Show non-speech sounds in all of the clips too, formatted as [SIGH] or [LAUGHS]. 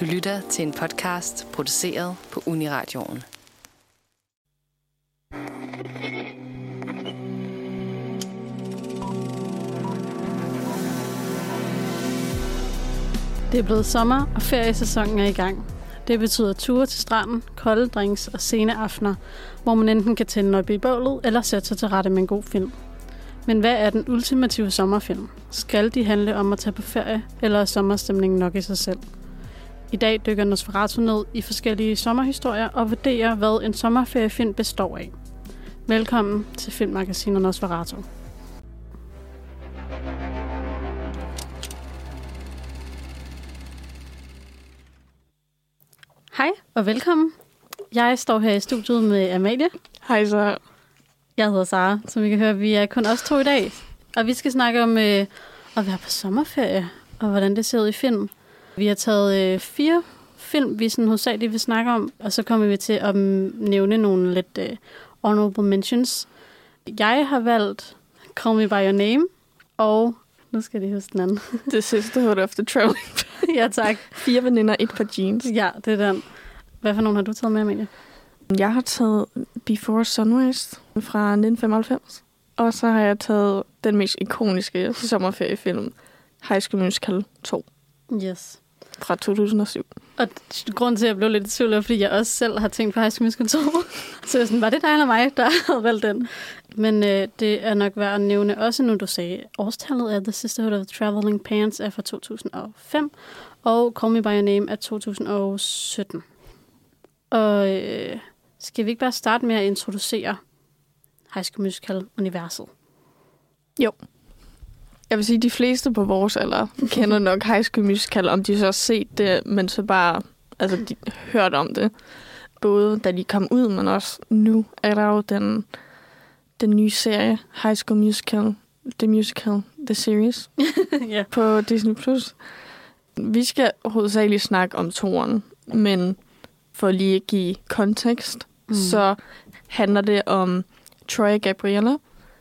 Du lytter til en podcast produceret på Uniradioen. Det er blevet sommer, og feriesæsonen er i gang. Det betyder ture til stranden, kolde drinks og sene aftener, hvor man enten kan tænde op i bålet eller sætte sig til rette med en god film. Men hvad er den ultimative sommerfilm? Skal de handle om at tage på ferie, eller er sommerstemningen nok i sig selv? I dag dykker Nosferatu ned i forskellige sommerhistorier og vurderer, hvad en sommerferiefilm består af. Velkommen til Filmmagasinet Nosferatu. Hej og velkommen. Jeg står her i studiet med Amalie. Hej så. Jeg hedder Sara, som I kan høre. Vi er kun os to i dag. Og vi skal snakke om øh, at være på sommerferie, og hvordan det ser ud i film. Vi har taget øh, fire film, vi sådan hovedsageligt vil snakke om, og så kommer vi til at nævne nogle lidt øh, honorable mentions. Jeg har valgt Call Me By Your Name, og nu skal de huske den anden. The Sisterhood of the Traveling. [LAUGHS] ja, tak. Fire veninder, et par jeans. Ja, det er den. Hvad for nogen har du taget med, Amelie? Jeg har taget Before Sunrise fra 1995. Og så har jeg taget den mest ikoniske sommerferiefilm, High School Musical 2 Yes. Fra 2007. Og grunden til, at jeg blev lidt i tvivl, er, fordi jeg også selv har tænkt på High School Musical 2. [LAUGHS] Så jeg sådan, var det dig eller mig, der [LAUGHS] havde valgt den? Men øh, det er nok værd at nævne også, nu du sagde, årstallet af The Sisterhood of the Traveling Pants er fra 2005, og Call Me By Your Name er 2017. Og øh, skal vi ikke bare starte med at introducere High School Musical-universet? Jo. Jeg vil sige, at de fleste på vores alder kender nok High School Musical, om de så har set det, men så bare altså, de hørt om det. Både da de kom ud, men også nu er der jo den, den nye serie, High School Musical, The Musical, The Series, [LAUGHS] ja. på Disney+. Plus. Vi skal hovedsageligt snakke om toren, men for lige at give kontekst, mm. så handler det om Troy Gabriella,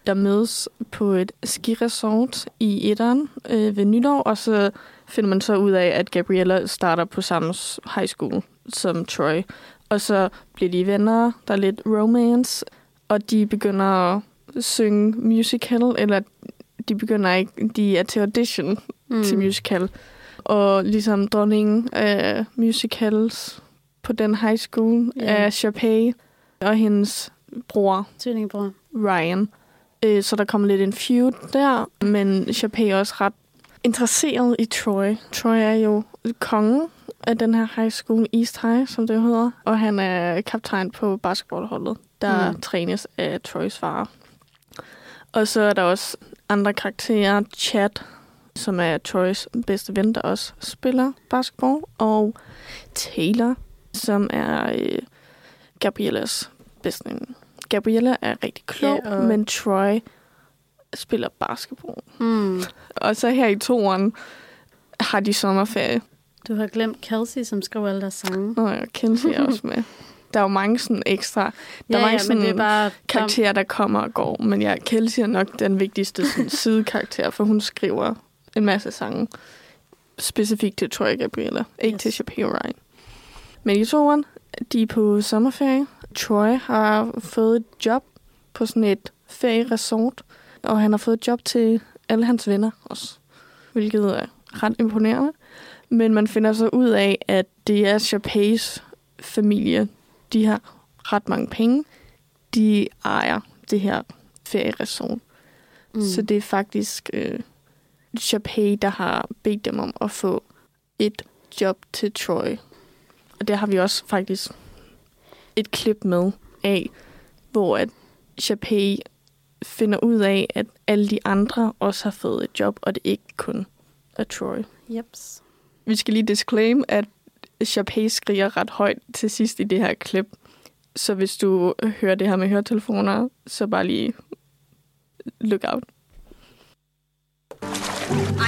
der mødes på et skiresort i etteren øh, ved nytår, og så finder man så ud af, at Gabriella starter på samme high school som Troy. Og så bliver de venner, der er lidt romance, og de begynder at synge musical, eller de begynder ikke, de er til audition mm. til musical. Og ligesom dronningen af musicals på den high school Ja. er Sharpay og hendes bror Tvillingbror. Ryan. Øh, Så der kommer lidt en feud der, men Sharpay er også ret interesseret i Troy. Troy er jo kongen af den her high school, East High, som det hedder, og han er kaptajn på basketballholdet, der mm. trænes af Troys far. Og så er der også andre karakterer, Chad, som er Troys bedste ven, der også spiller basketball, og Taylor, som er øh, Gabriellas bedste ven. Gabriella er rigtig klog, Ja, og- men Troy spiller basketball. Mm. Og så her i toeren har de sommerferie. Du har glemt Kelsey, som skriver alle deres sange. Nå, jeg Kenzie er også med. [LAUGHS] Der er jo mange sådan ekstra der ja, er mange ja, men det er sådan bare... karakterer, der kommer og går. Men ja, Kelsey er nok den vigtigste sådan, [LAUGHS] sidekarakter, for hun skriver en masse sange. Specifikt til Troy Gabriella. Ikke Yes. til Shapiro Ryan. Men i toeren, de er på sommerferie. Troy har fået et job på sådan et ferieresort. Og han har fået et job til alle hans venner også. Hvilket er ret imponerende. Men man finder så ud af, at det er Chapays familie. De har ret mange penge. De ejer det her ferieresort. Mm. Så det er faktisk øh, Chapay, der har bedt dem om at få et job til Troy. Og der har vi også faktisk et klip med af, hvor at Chapay finder ud af, at alle de andre også har fået et job, og det ikke kun er Troy. Jeps. Vi skal lige disclaim, at Chapay skriger ret højt til sidst i det her klip. Så hvis du hører det her med høretelefoner, så bare lige look out.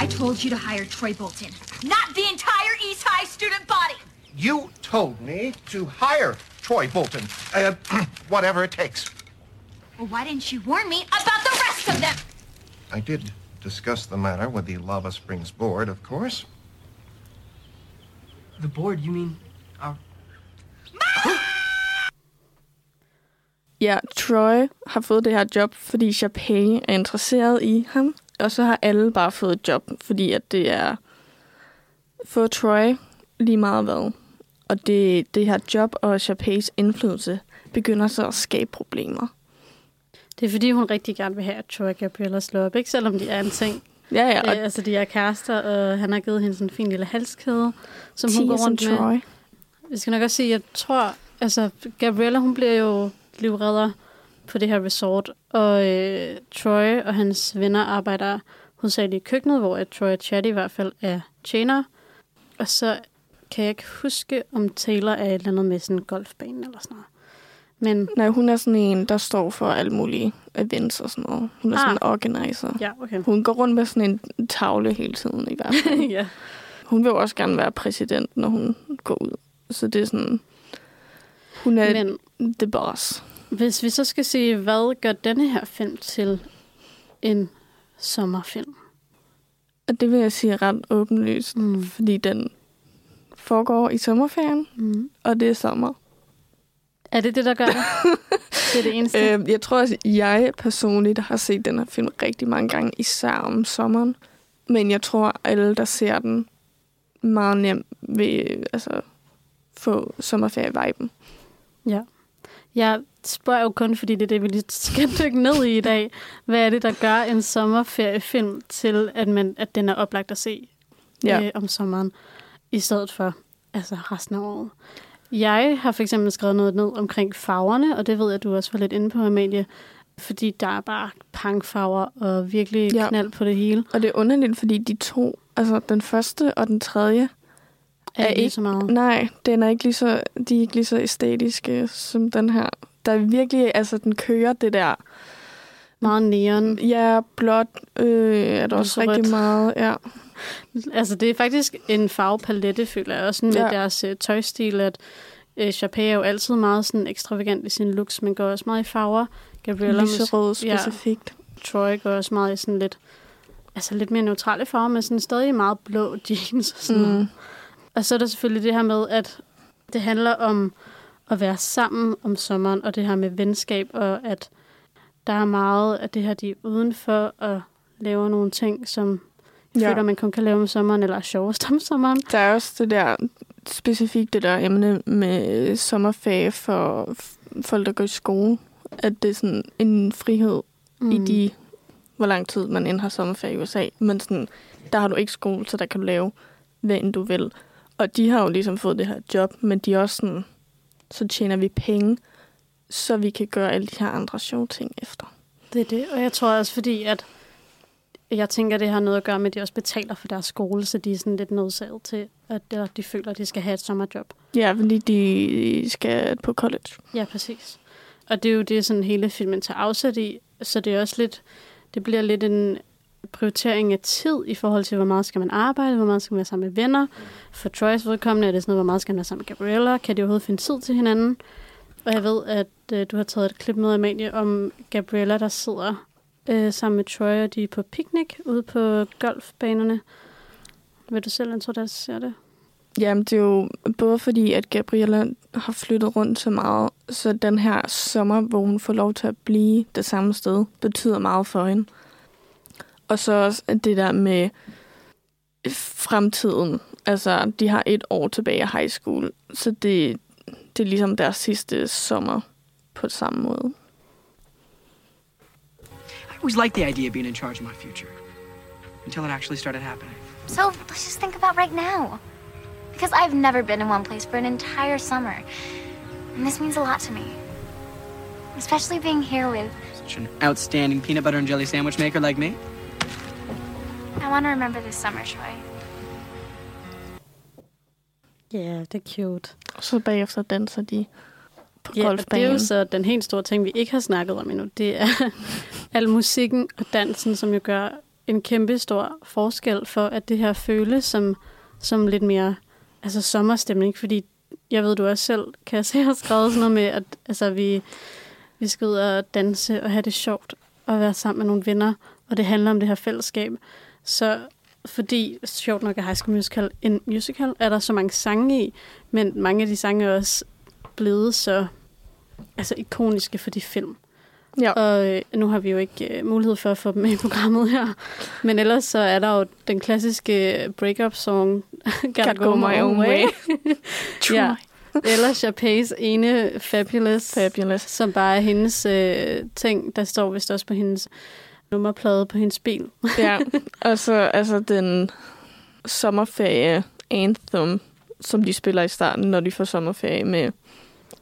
I told you to hire Troy Bolton, not the entire East High student body. You told me to hire Troy Bolton. Uh, [CLEARS THROAT] whatever it takes. Well, why didn't you warn me about the rest of them? I did discuss the matter with the Lava Springs board, of course. The board, you mean our... [GASPS] Ja, Troy har fået det her job, fordi Sharpay er interesseret i ham. Og så har alle bare fået et job, fordi at det er for Troy lige meget hvad. Og det, det her job og Sharpays indflydelse begynder så at skabe problemer. Det er fordi, hun rigtig gerne vil have, at Troy og Gabriella slår op, ikke? Selvom de er en ting. Ja, ja. Og Øh, altså, de er kærester, og han har givet hende sådan en fin lille halskæde, som hun går Tia rundt med. Troy. Jeg skal nok også sige, jeg tror, altså, Gabriella, hun bliver jo livredder på det her resort, og øh, Troy og hans venner arbejder hovedsageligt i køkkenet, hvor at Troy og Chad i hvert fald er tjener. Og så kan jeg ikke huske, om Taylor er et eller andet med sådan en golfbane eller sådan noget. Men Nej, hun er sådan en, der står for alle mulige events og sådan noget. Hun er Ah. sådan en organizer. ja, okay. Hun går rundt med sådan en tavle hele tiden i hvert fald. [LAUGHS] ja. Hun vil jo også gerne være præsident, når hun går ud. Så det er sådan... Hun er Men the boss. hvis vi så skal sige, hvad gør denne her film til en sommerfilm? Og det vil jeg sige ret åbenlyst, Mm. fordi den foregår i sommerferien, Mm. og det er sommer. Er det det, der gør det? det er det eneste? [LAUGHS] Øh, jeg tror, at jeg personligt har set den her film rigtig mange gange, især om sommeren. Men jeg tror, at alle, der ser den, meget nemt vil altså, få sommerferie-viben. Ja. Jeg spørger jo kun, fordi det er det, vi lige skal [LAUGHS] dykke ned i i dag. Hvad er det, der gør en sommerferiefilm til, at, man, at den er oplagt at se Ja. øh, om sommeren, i stedet for altså resten af året? Jeg har for eksempel skrevet noget ned omkring farverne, og det ved jeg, du også var lidt inde på, Amalie. Fordi der er bare pangfarver og virkelig Ja. knald på det hele. Og det er underligt, fordi de to, altså den første og den tredje, Er, Er ikke så meget. nej, den er ikke lige så, de er ikke lige så æstetiske som den her. Der er virkelig, altså den kører det der, Meget neon. ja, blåt øh, er der også rigtig meget, ja. Altså, det er faktisk en farvepalette, føler jeg også, med Ja. ja. deres øh, tøjstil, at øh, Chapé er jo altid meget sådan ekstravagant i sin looks, men går også meget i farver. Gabriella Lyserød ja. specifikt. Troy går også meget i sådan lidt, altså lidt mere neutrale farver, men sådan stadig meget blå [LAUGHS] jeans og sådan mm. noget. Mm. Og så er der selvfølgelig det her med, at det handler om at være sammen om sommeren, og det her med venskab, og at der er meget af det her, de er udenfor og laver nogle ting, som jeg Ja. føler, man kun kan lave om sommeren, eller er sjovest om sommeren. Der er også det der, specifikt det der emne med sommerferie for folk, der går i skole. At det er sådan en frihed mm. i de, hvor lang tid man end har sommerferie i USA. Men sådan, der har du ikke skole, så der kan du lave, hvad end du vil. Og de har jo ligesom fået det her job, men de er også sådan, så tjener vi penge, så vi kan gøre alle de her andre sjove ting efter. Det er det, og jeg tror også, fordi at jeg tænker, det har noget at gøre med, at de også betaler for deres skole, så de er sådan lidt nødsaget til, at de føler, at de skal have et sommerjob. Ja, fordi de skal på college. Ja, præcis. Og det er jo det, sådan hele filmen tager afsæt i, så det er også lidt, det bliver lidt en prioritering af tid i forhold til, hvor meget skal man arbejde, hvor meget skal man være sammen med venner. For Troy's vedkommende er det sådan noget, hvor meget skal man være sammen med Gabriella, kan de overhovedet finde tid til hinanden. Og jeg ved, at øh, du har taget et klip med, Amalie, om Gabriella, der sidder øh, sammen med Troy, og de er på picnic ude på golfbanerne. Vil du selv introducere det? Jamen, det er jo både fordi, at Gabriella har flyttet rundt så meget, så den her sommer, hvor hun får lov til at blive det samme sted, betyder meget for hende. Og så også det der med fremtiden. Altså, de har et år tilbage af high school, så det, det er ligesom deres sidste sommer på samme måde. I always liked the idea of being in charge of my future. Until it actually started happening. So let's just think about right now. Because I've never been in one place for an entire summer. And this means a lot to me. Especially being here with. Such an outstanding peanut butter and jelly sandwich maker like me. I want to remember this summer, Troy. Ja, yeah, det er cute. Og så bagefter danser de på Ja, og det er golfbanen. jo så den helt store ting, vi ikke har snakket om endnu. Det er [LAUGHS] al musikken og dansen, som jo gør en kæmpe stor forskel for, at det her føles som, som lidt mere altså sommerstemning. Fordi jeg ved, du også selv, kan jeg se, har skrevet sådan noget med, at altså, vi, vi skal ud og danse og have det sjovt og være sammen med nogle venner. Og det handler om det her fællesskab. Så fordi, sjovt nok er High School Musical en musical, er der så mange sange i, men mange af de sange er også blevet så altså, ikoniske for de film. Ja. Og øh, nu har vi jo ikke øh, mulighed for at få dem med i programmet her. Men ellers så er der jo den klassiske breakup-song, [LAUGHS] Gotta Go My Own Way. [LAUGHS] Try. ja. Eller Chapé's ene Fabulous, Fabulous. som bare er hendes øh, ting, der står vist også på hendes nummerplade på hendes bil. Ja, [LAUGHS] og så altså den sommerferie anthem, som de spiller i starten, når de får sommerferie med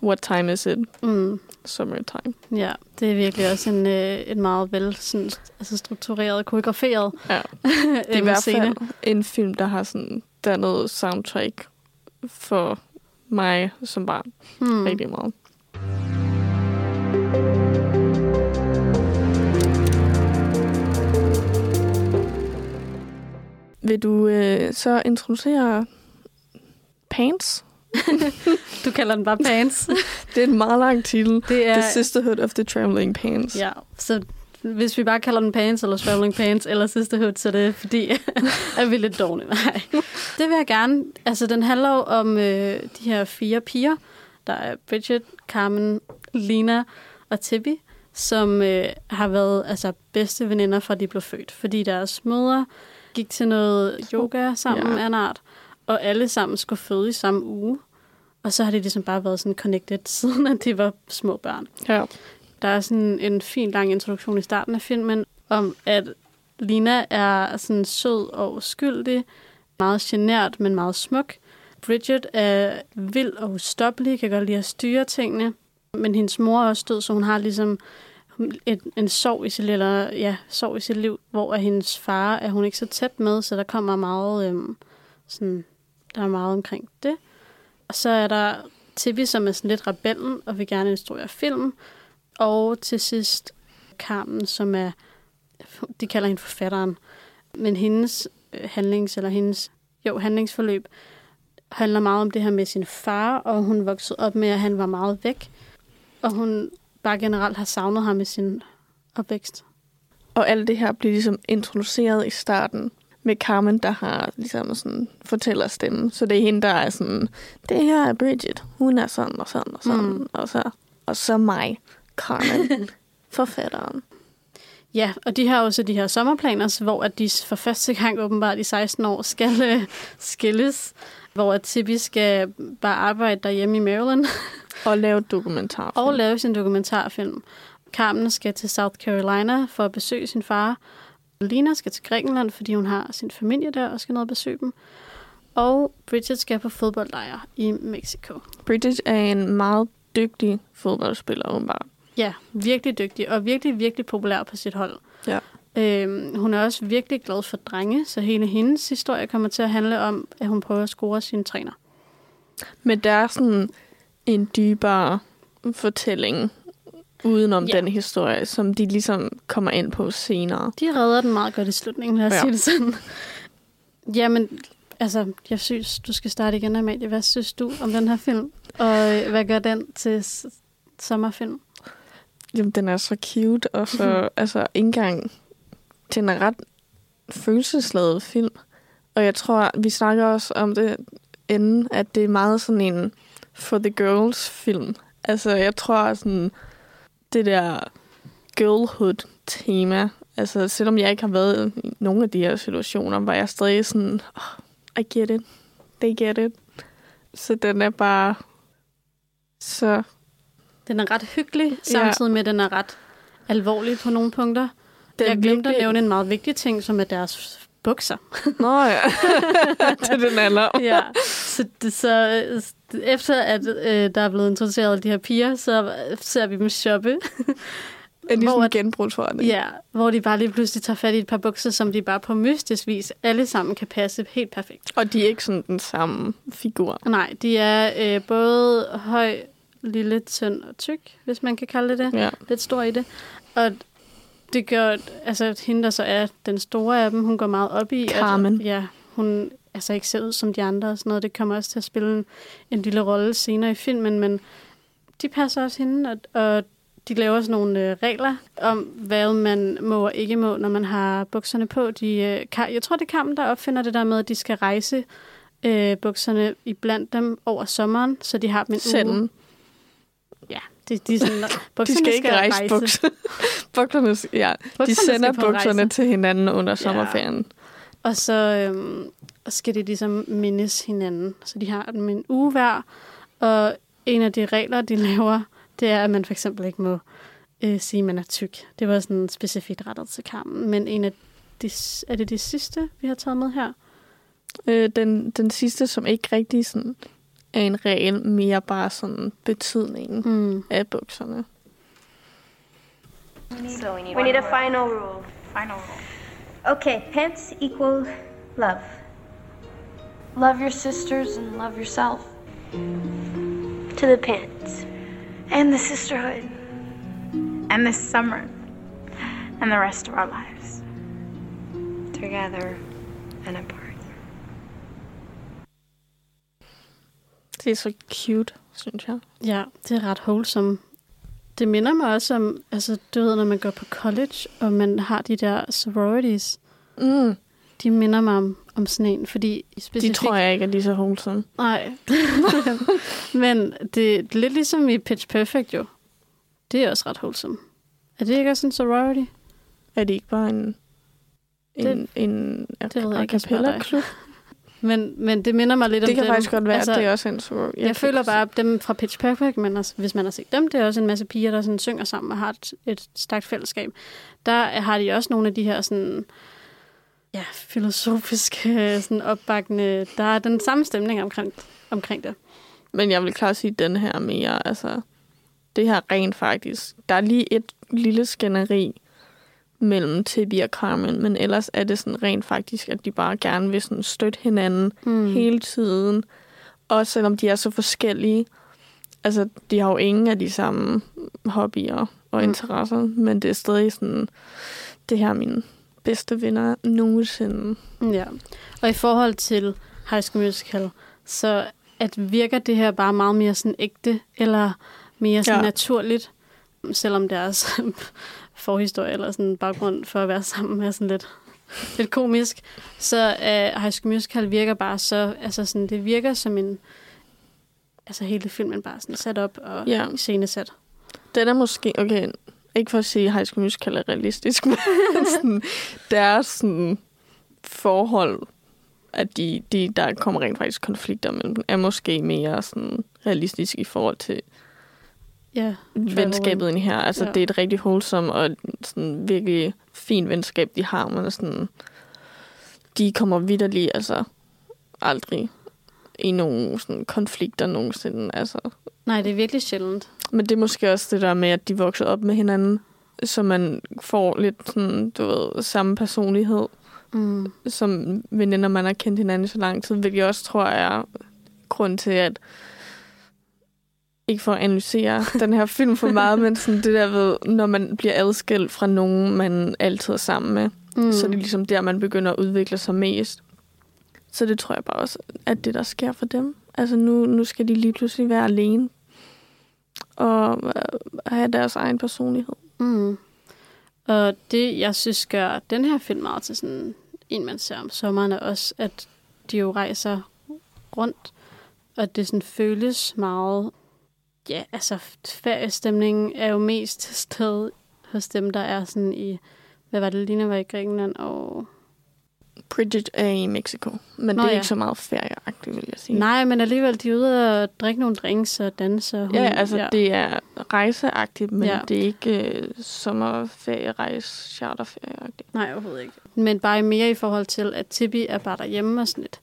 What Time Is It? Mm. Summertime. Ja, det er virkelig også en, øh, en meget vel sådan, altså struktureret, koreograferet Ja. [LAUGHS] Det er i øhm, hvert fald en film, der har sådan dannet soundtrack for mig som barn Hmm. rigtig meget. Vil du øh, så introducere Pants? [LAUGHS] Du kalder den bare Pants. [LAUGHS] Det er en meget lang titel. Det er, The Sisterhood of the Traveling Pants. ja, så hvis vi bare kalder den Pants, eller Traveling Pants, eller Sisterhood, så er det fordi, at [LAUGHS] vi er lidt dårlige. Nej. Det vil jeg gerne. Altså, den handler jo om øh, de her fire piger. Der er Bridget, Carmen, Lina og Tibby, som øh, har været altså, bedste veninder fra de blev født. Fordi deres mødre gik til noget yoga sammen Ja. ja. af en art, og alle sammen skulle føde i samme uge. Og så har det ligesom bare været sådan connected, [LAUGHS] siden at de var små børn. ja. Der er sådan en fin lang introduktion i starten af filmen, om at Lina er sådan sød og uskyldig, meget genert, men meget smuk. Bridget er vild og ustoppelig, kan godt lide at styre tingene. Men hendes mor er også død, så hun har ligesom et, en sorg i, sit, eller, ja, sorg i sit liv, hvor at hendes far er hun ikke så tæt med, så der kommer meget, øhm, sådan, der er meget omkring det. Og så er der Tibby, som er sådan lidt rebellen og vil gerne instruere film. Og til sidst Carmen, som er, de kalder hende forfatteren, men hendes øh, handlings, eller hendes, jo, handlingsforløb handler meget om det her med sin far, og hun voksede op med, at han var meget væk, og hun bare generelt har savnet ham i sin opvækst. Og alt det her bliver ligesom introduceret i starten med Carmen, der har ligesom sådan fortællerstemme. Så det er hende, der er sådan, det her er Bridget, hun er sådan og sådan og sådan. Mm. Og, så, og så mig, Carmen, [LAUGHS] forfatteren. Ja, og de har jo så de her sommerplaner, hvor at de for første gang åbenbart i 16 år skal øh, skilles, hvor at Tibi skal bare arbejde derhjemme i Maryland [LAUGHS] Og lave dokumentar. og lave sin dokumentarfilm. Carmen skal til South Carolina for at besøge sin far. Lina skal til Grækenland, fordi hun har sin familie der og skal ned og besøge dem. Og Bridget skal på fodboldlejr i Mexico. Bridget er en meget dygtig fodboldspiller, åbenbart. Ja, virkelig dygtig og virkelig, virkelig populær på sit hold. Ja. Øhm, hun er også virkelig glad for drenge, så hele hendes historie kommer til at handle om, at hun prøver at score sine træner. Men der er sådan en dybere fortælling udenom Ja. den historie, som de ligesom kommer ind på senere. De redder den meget godt i slutningen, lad os Ja. sige det sådan. Jamen, altså, jeg synes, du skal starte igen, Amalie. Hvad synes du om den her film? Og øh, hvad gør den til sommerfilm? Jamen, den er så cute, og så altså ikke engang, den er ret følelsesladet film. Og jeg tror, vi snakker også om det inden, at det er meget sådan en for the girls film. Altså, jeg tror sådan, det der girlhood tema, altså selvom jeg ikke har været i nogle af de her situationer, var jeg stadig sådan, oh, I get it, they get it. Så den er bare så Den er ret hyggelig, samtidig med, at den er ret alvorlig på nogle punkter. Den jeg glemte virkelig- at nævne en meget vigtig ting, som er deres bukser. [LAUGHS] Nå ja, [LAUGHS] det er den om. ja, så, det, så øh, efter at øh, der er blevet introduceret de her piger, så ser vi dem shoppe. [LAUGHS] En Hvor ligesom at- genbrugsforretning. Ja, hvor de bare lige pludselig tager fat i et par bukser, som de bare på mystisk vis alle sammen kan passe helt perfekt. Og de er ikke sådan den samme figur. Nej, de er øh, både høj, lille, tynd og tyk, hvis man kan kalde det det. Ja. Lidt stor i det. Og det gør, altså hende, der så er den store af dem, hun går meget op i, Carmen. at ja, hun altså ikke ser ud som de andre og sådan noget. Det kommer også til at spille en, en lille rolle senere i filmen, men de passer også hende, og, og de laver sådan nogle øh, regler om, hvad man må og ikke må, når man har bukserne på. De, øh, Ka- jeg tror, det er Kampen, der opfinder det der med, at de skal rejse øh, bukserne i blandt dem over sommeren, så de har dem en uge. Senden. Ja, de, de, er sådan, [LAUGHS] De skal ikke rejse bukser. bukserne, [LAUGHS] ja, de Bukserne sender skal på bukserne rejse. til hinanden under sommerferien. Og så øhm, skal de ligesom mindes hinanden. Så de har dem en uge hver. Og en af de regler, de [LAUGHS] laver, det er, at man for eksempel ikke må øh, sige, at man er tyk. Det var sådan specifikt rettet til kampen. Men en af de, er det det sidste, vi har taget med her? Øh, den, den sidste, som ikke rigtig sådan er en regel, mere bare sådan betydningen Mm. af bukserne. So we need, we need a final rule. Final rule. Okay, pants equal love. Love your sisters and love yourself. To the pants. And the sisterhood. And this summer. And the rest of our lives. Together and apart. Det er så cute, synes jeg. Ja, det er ret wholesome. Det minder mig også om, altså du ved, når man går på college, og man har de der sororities, Mm. de minder mig om, om sådan en, fordi De specifikt... tror jeg ikke er lige så wholesome. Nej. [LAUGHS] Men det, det er lidt ligesom i Pitch Perfect jo. Det er også ret wholesome. Er det ikke også en sorority? Er det ikke bare en, en, Det- en det ikke, jeg spørger a dig. [LAUGHS] Men, men det minder mig lidt Det om kan dem. faktisk godt være, altså, at det er også en sorority. Jeg, jeg føler bare, at dem fra Pitch Perfect, men altså, hvis man har set dem, det er også en masse piger, der sådan synger sammen og har et, et stærkt fællesskab. Der har de også nogle af de her sådan, ja, filosofiske, sådan opbakkende, der er den samme stemning omkring, omkring det. Men jeg vil klart sige, at den her er mere, altså, det her rent faktisk, der er lige et lille skænderi mellem Tibby og Carmen, men ellers er det sådan rent faktisk, at de bare gerne vil sådan støtte hinanden mm. hele tiden. Også selvom de er så forskellige. Altså, de har jo ingen af de samme hobbyer og Mm. interesser, men det er stadig sådan, det her er mine bedste venner nogensinde. Ja, og i forhold til High School Musical, så at virker det her bare meget mere sådan ægte, eller mere sådan ja. naturligt, selvom deres [LAUGHS] forhistorie eller sådan baggrund for at være [LAUGHS] sammen er sådan lidt, lidt komisk, så uh, High School Musical virker bare så, altså sådan, det virker som en, altså hele filmen bare sådan sat op og ja. scenesat. Den er måske, okay, ikke for at sige, at High School Musical er realistisk, [LAUGHS] men sådan, deres sådan, forhold, at de, de, der kommer rent faktisk konflikter mellem dem, er måske mere sådan, realistisk i forhold til Ja, venskabet ind her. Altså, ja. Det er et rigtig wholesome og sådan virkelig fint venskab, de har, men sådan, de kommer vidderligt, altså, aldrig i nogle sådan, konflikter nogensinde. Altså, Nej, det er virkelig sjældent. men det er måske også det der med, at de vokser op med hinanden, så man får lidt sådan, du ved, samme personlighed, Mm. som veninder, man har kendt hinanden i så lang tid, hvilket jeg også tror er grund til, at ikke for at analysere den her film for meget, men sådan det der ved, når man bliver adskilt fra nogen, man altid er sammen med, Mm. så er det ligesom der, man begynder at udvikle sig mest. Så det tror jeg bare også, at det, der sker for dem. Altså nu, nu skal de lige pludselig være alene og øh, have deres egen personlighed. Mm. Og det, jeg synes, gør den her film meget til sådan en, man ser om sommeren, er også, at de jo rejser rundt, og det sådan føles meget... Ja, altså feriestemningen er jo mest til sted hos dem, der er sådan i... Hvad var det, Lina var i Grækenland og... Bridget er i Mexico, men Nå det er ja. ikke så meget ferieagtigt, vil jeg sige. Nej, men alligevel, de er ude og drikke nogle drinks og danse. Og hun, Ja, altså ja. det er rejseagtigt, men Ja. det er ikke øh, sommerferierejse, charterferieagtigt. Nej, overhovedet ikke. Men bare mere i forhold til, at Tibi er bare derhjemme og sådan lidt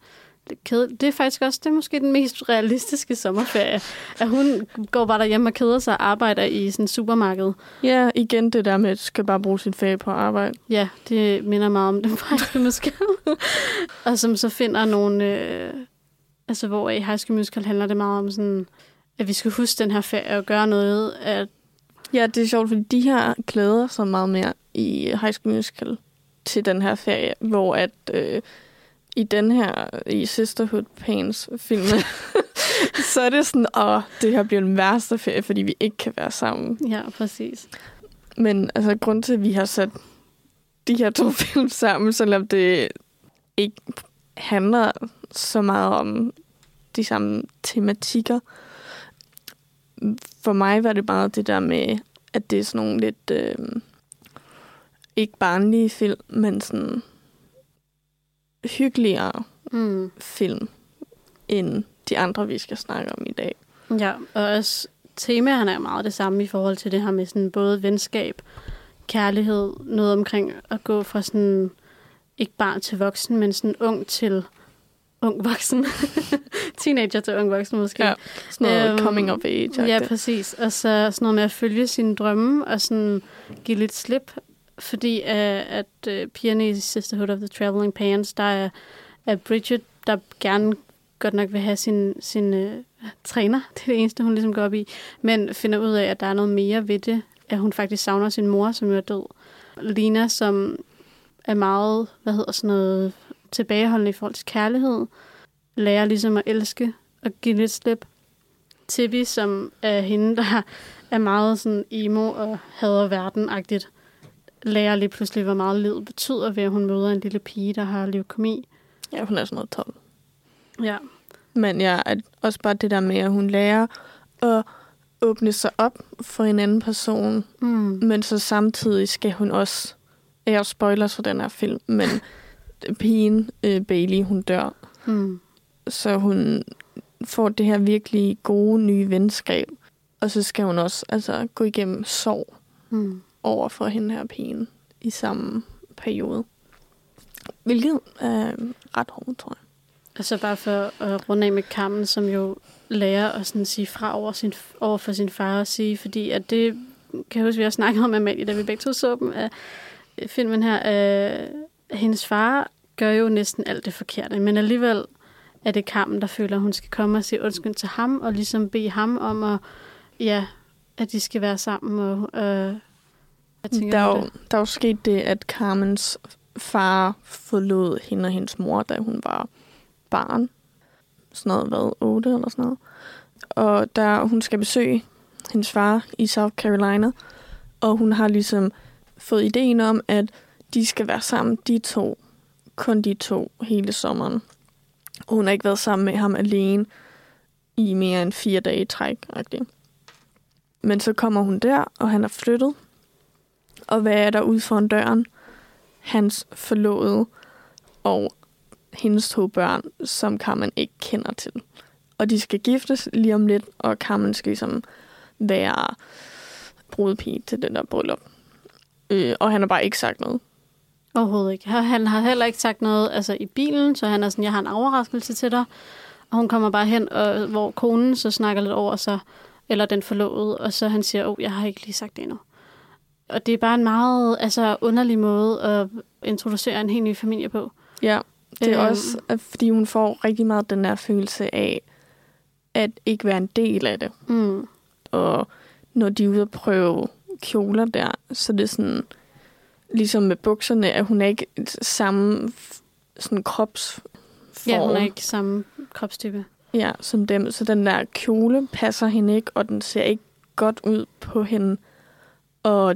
kedeligt. Det er faktisk også det er måske den mest realistiske sommerferie. At hun går bare derhjemme og keder sig og arbejder i sådan supermarked. Ja, igen det der med, at skal bare bruge sin ferie på arbejde. Ja, det minder meget om den faktisk måske. og som så finder nogle... Øh, altså, hvor i High School Musical handler det meget om sådan, at vi skal huske den her ferie og gøre noget, at Ja, det er sjovt, fordi de her glæder sig meget mere i High School Musical til den her ferie, hvor at øh, i den her, i Sisterhood Pains filmen, [LAUGHS] så er det sådan, åh, det her bliver den værste ferie, fordi vi ikke kan være sammen. Ja, præcis. Men altså, grund til, at vi har sat de her to [LAUGHS] film sammen, selvom det ikke handler så meget om de samme tematikker. For mig var det meget det der med, at det er sådan nogle lidt, øh, ikke barnlige film, men sådan hyggeligere Mm. film, end de andre, vi skal snakke om i dag. Ja, og også temaerne er meget det samme i forhold til det her med sådan både venskab, kærlighed, noget omkring at gå fra sådan ikke barn til voksen, men sådan ung til ung voksen. [LAUGHS] Teenager til ung voksen måske. Ja, sådan noget Øhm, coming of age. Ja, præcis. Og så sådan noget med at følge sine drømme og sådan give lidt slip. Fordi uh, at uh, pigerne i Sisterhood of the Traveling Pants, der er, er Bridget, der gerne godt nok vil have sin, sin uh, træner. [LAUGHS] Det er det eneste, hun ligesom går op i. Men finder ud af, at der er noget mere ved det. At hun faktisk savner sin mor, som jo er død. Lina, som er meget, hvad hedder sådan noget, tilbageholdende i forhold til kærlighed. Lærer ligesom at elske og give lidt slip. Tibi, som er hende, der er meget sådan emo og hader verden-agtigt, lærer lige pludselig, hvor meget livet betyder ved, at hun møder en lille pige, der har leukemi. Ja, hun er sådan noget 12. Ja. Men ja, også bare det der med, at hun lærer at åbne sig op for en anden person, Mm. men så samtidig skal hun også... Jeg spoilers for den her film, men [LAUGHS] pigen øh, Bailey, hun dør. Mm. Så hun får det her virkelig gode nye venskab. Og så skal hun også altså, gå igennem sorg Mm over for hende her pigen i samme periode. Hvilket er ret hårdt, tror jeg. Altså bare for at runde af med Carmen, som jo lærer at sådan sige fra over, sin, over for sin far og sige, fordi at det kan jeg huske, vi har snakket om Amalie, da vi begge to så dem at filmen her. Øh, hendes far gør jo næsten alt det forkerte, men alligevel er det Carmen, der føler, at hun skal komme og sige undskyld til ham, og ligesom bede ham om at, ja, at de skal være sammen. Og, øh, hvad tænker Der er, du jo, der er jo sket det, at Carmens far forlod hende og hendes mor, da hun var barn. Sådan noget, hvad, 8 eller sådan noget. Og der hun skal besøge hendes far i South Carolina, og hun har ligesom fået ideen om, at de skal være sammen, de to, kun de to, hele sommeren. Og hun har ikke været sammen med ham alene i mere end fire dage i træk. Men så kommer hun der, og han er flyttet. Og hvad er der ude foran døren? Hans forlovede og hendes to børn, som Carmen ikke kender til. Og de skal giftes lige om lidt, og Carmen skal ligesom være brudepige til den der bryllup. Øh, og han har bare ikke sagt noget. Overhovedet ikke. Han- har heller ikke sagt noget altså, i bilen, så han er sådan, jeg har en overraskelse til dig. Og hun kommer bare hen, og, hvor konen så snakker lidt over sig, eller den forlovede, og så han siger, åh, oh, jeg har ikke lige sagt det endnu. Og det er bare en meget altså, underlig måde at introducere en helt ny familie på. Ja, det er Øhm. også, fordi hun får rigtig meget den der følelse af, at ikke være en del af det. Mm. Og når de er ude at prøve kjoler der, så det er sådan, ligesom med bukserne, at hun er ikke samme sådan kropsform. Ja, hun er ikke samme kropstype. Ja, som dem. Så den der kjole passer hende ikke, og den ser ikke godt ud på hende. Og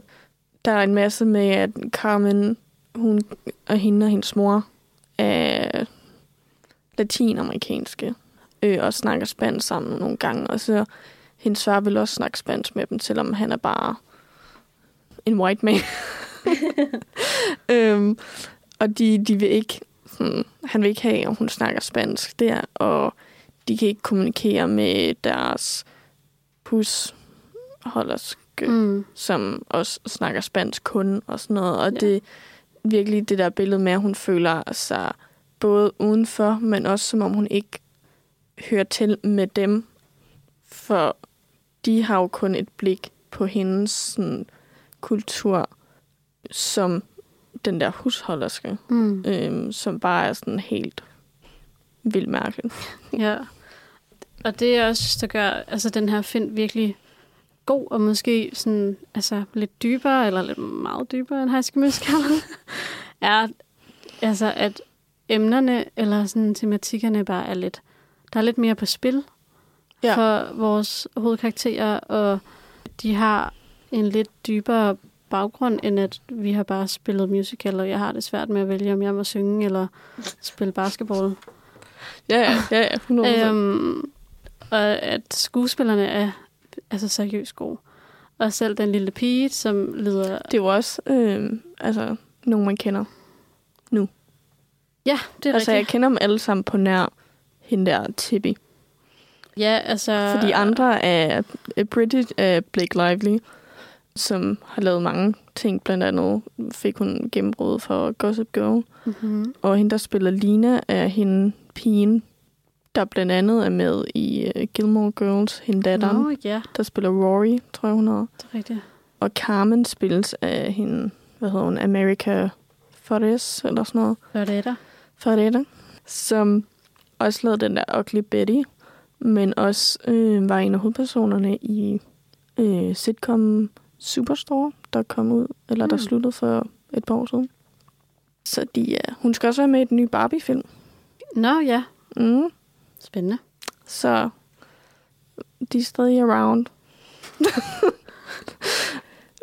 der er en masse med, at Carmen, hun og hende og hendes mor er latinamerikanske øh, og snakker spansk sammen nogle gange. Og så hendes far vil også snakke spansk med dem, selvom han er bare en white man. [LAUGHS] øhm, og de, de vil ikke, sådan, han vil ikke have, at hun snakker spansk der, og de kan ikke kommunikere med deres husholderske, Mm. som også snakker spansk kun og sådan noget. Og Ja. det er virkelig det der billede med, at hun føler sig både udenfor, men også som om hun ikke hører til med dem. For de har jo kun et blik på hendes sådan, kultur som den der husholderske, Mm. øhm, som bare er sådan helt vildt mærkeligt. Ja. Og det er også, der gør altså, den her film virkelig god, og måske sådan, altså, lidt dybere, eller lidt meget dybere end High School Musical, [LAUGHS] er, altså, at emnerne eller sådan, tematikkerne bare er lidt, der er lidt mere på spil. Ja. for vores hovedkarakterer, og de har en lidt dybere baggrund, end at vi har bare spillet musical, og jeg har det svært med at vælge, om jeg må synge eller spille basketball. Ja, ja, ja, ja 100%. Øhm, og at skuespillerne er altså seriøst gode. Og selv den lille pige, som lyder... Det er jo også øh, altså, nogen, man kender. Ja, det er Altså, jeg rigtigt. kender dem alle sammen på nær hende der Tippy. Ja, altså... Fordi andre er Bridget er Blake Lively, som har lavet mange ting. Blandt andet fik hun gennembrud for Gossip Girl. Mm-hmm. Og hende, der spiller Lina, er hende pigen, der blandt andet er med i uh, Gilmore Girls. Hende datteren, Nå, ja, der spiller Rory, tror jeg, hun hedder. det er rigtigt. Og Carmen spilles af hende, hvad hedder hun, America Forres, eller sådan noget. Er der? Farida, som også lavede den der Ugly Betty, men også øh, var en af hovedpersonerne i øh, sitcom Superstore, der kom ud, eller der Mm. sluttede for et par år siden. Så de, ja, hun skal også være med i den nye Barbie-film. Nå, ja. Mm. Spændende. Så de er stadig around. [LAUGHS]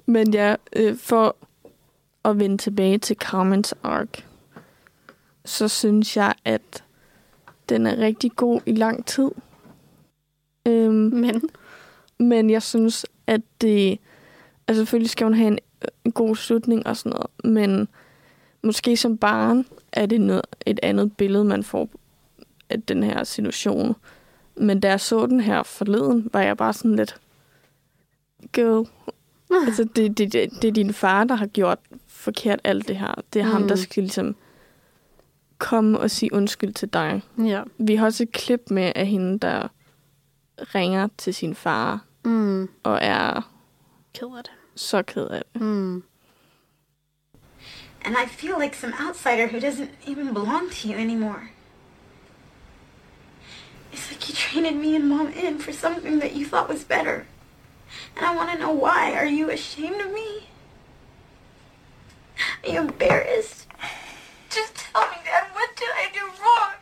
Men ja, øh, for at vende tilbage til Carmen's Arc, så synes jeg, at den er rigtig god i lang tid. Øhm, Men... men jeg synes, at det... Altså selvfølgelig skal hun have en, en god slutning og sådan noget, men måske som barn er det noget, et andet billede, man får af den her situation. Men da jeg så den her forleden, var jeg bare sådan lidt... Girl. [LAUGHS] altså, det, det, det, det er din far, der har gjort forkert alt det her. Det er mm. ham, der Mm. skal ligesom komme og sige undskyld til dig. Ja. Vi har også et klip med af hende, der ringer til sin far Mm. og er Ked af det. så ked af det. Mm. And I feel like some outsider who doesn't even belong to you anymore. It's like you traded me and mom in for something that you thought was better. And I want to know why. Are you ashamed of me? Are you embarrassed? Just tell me, Dad, what did I do wrong?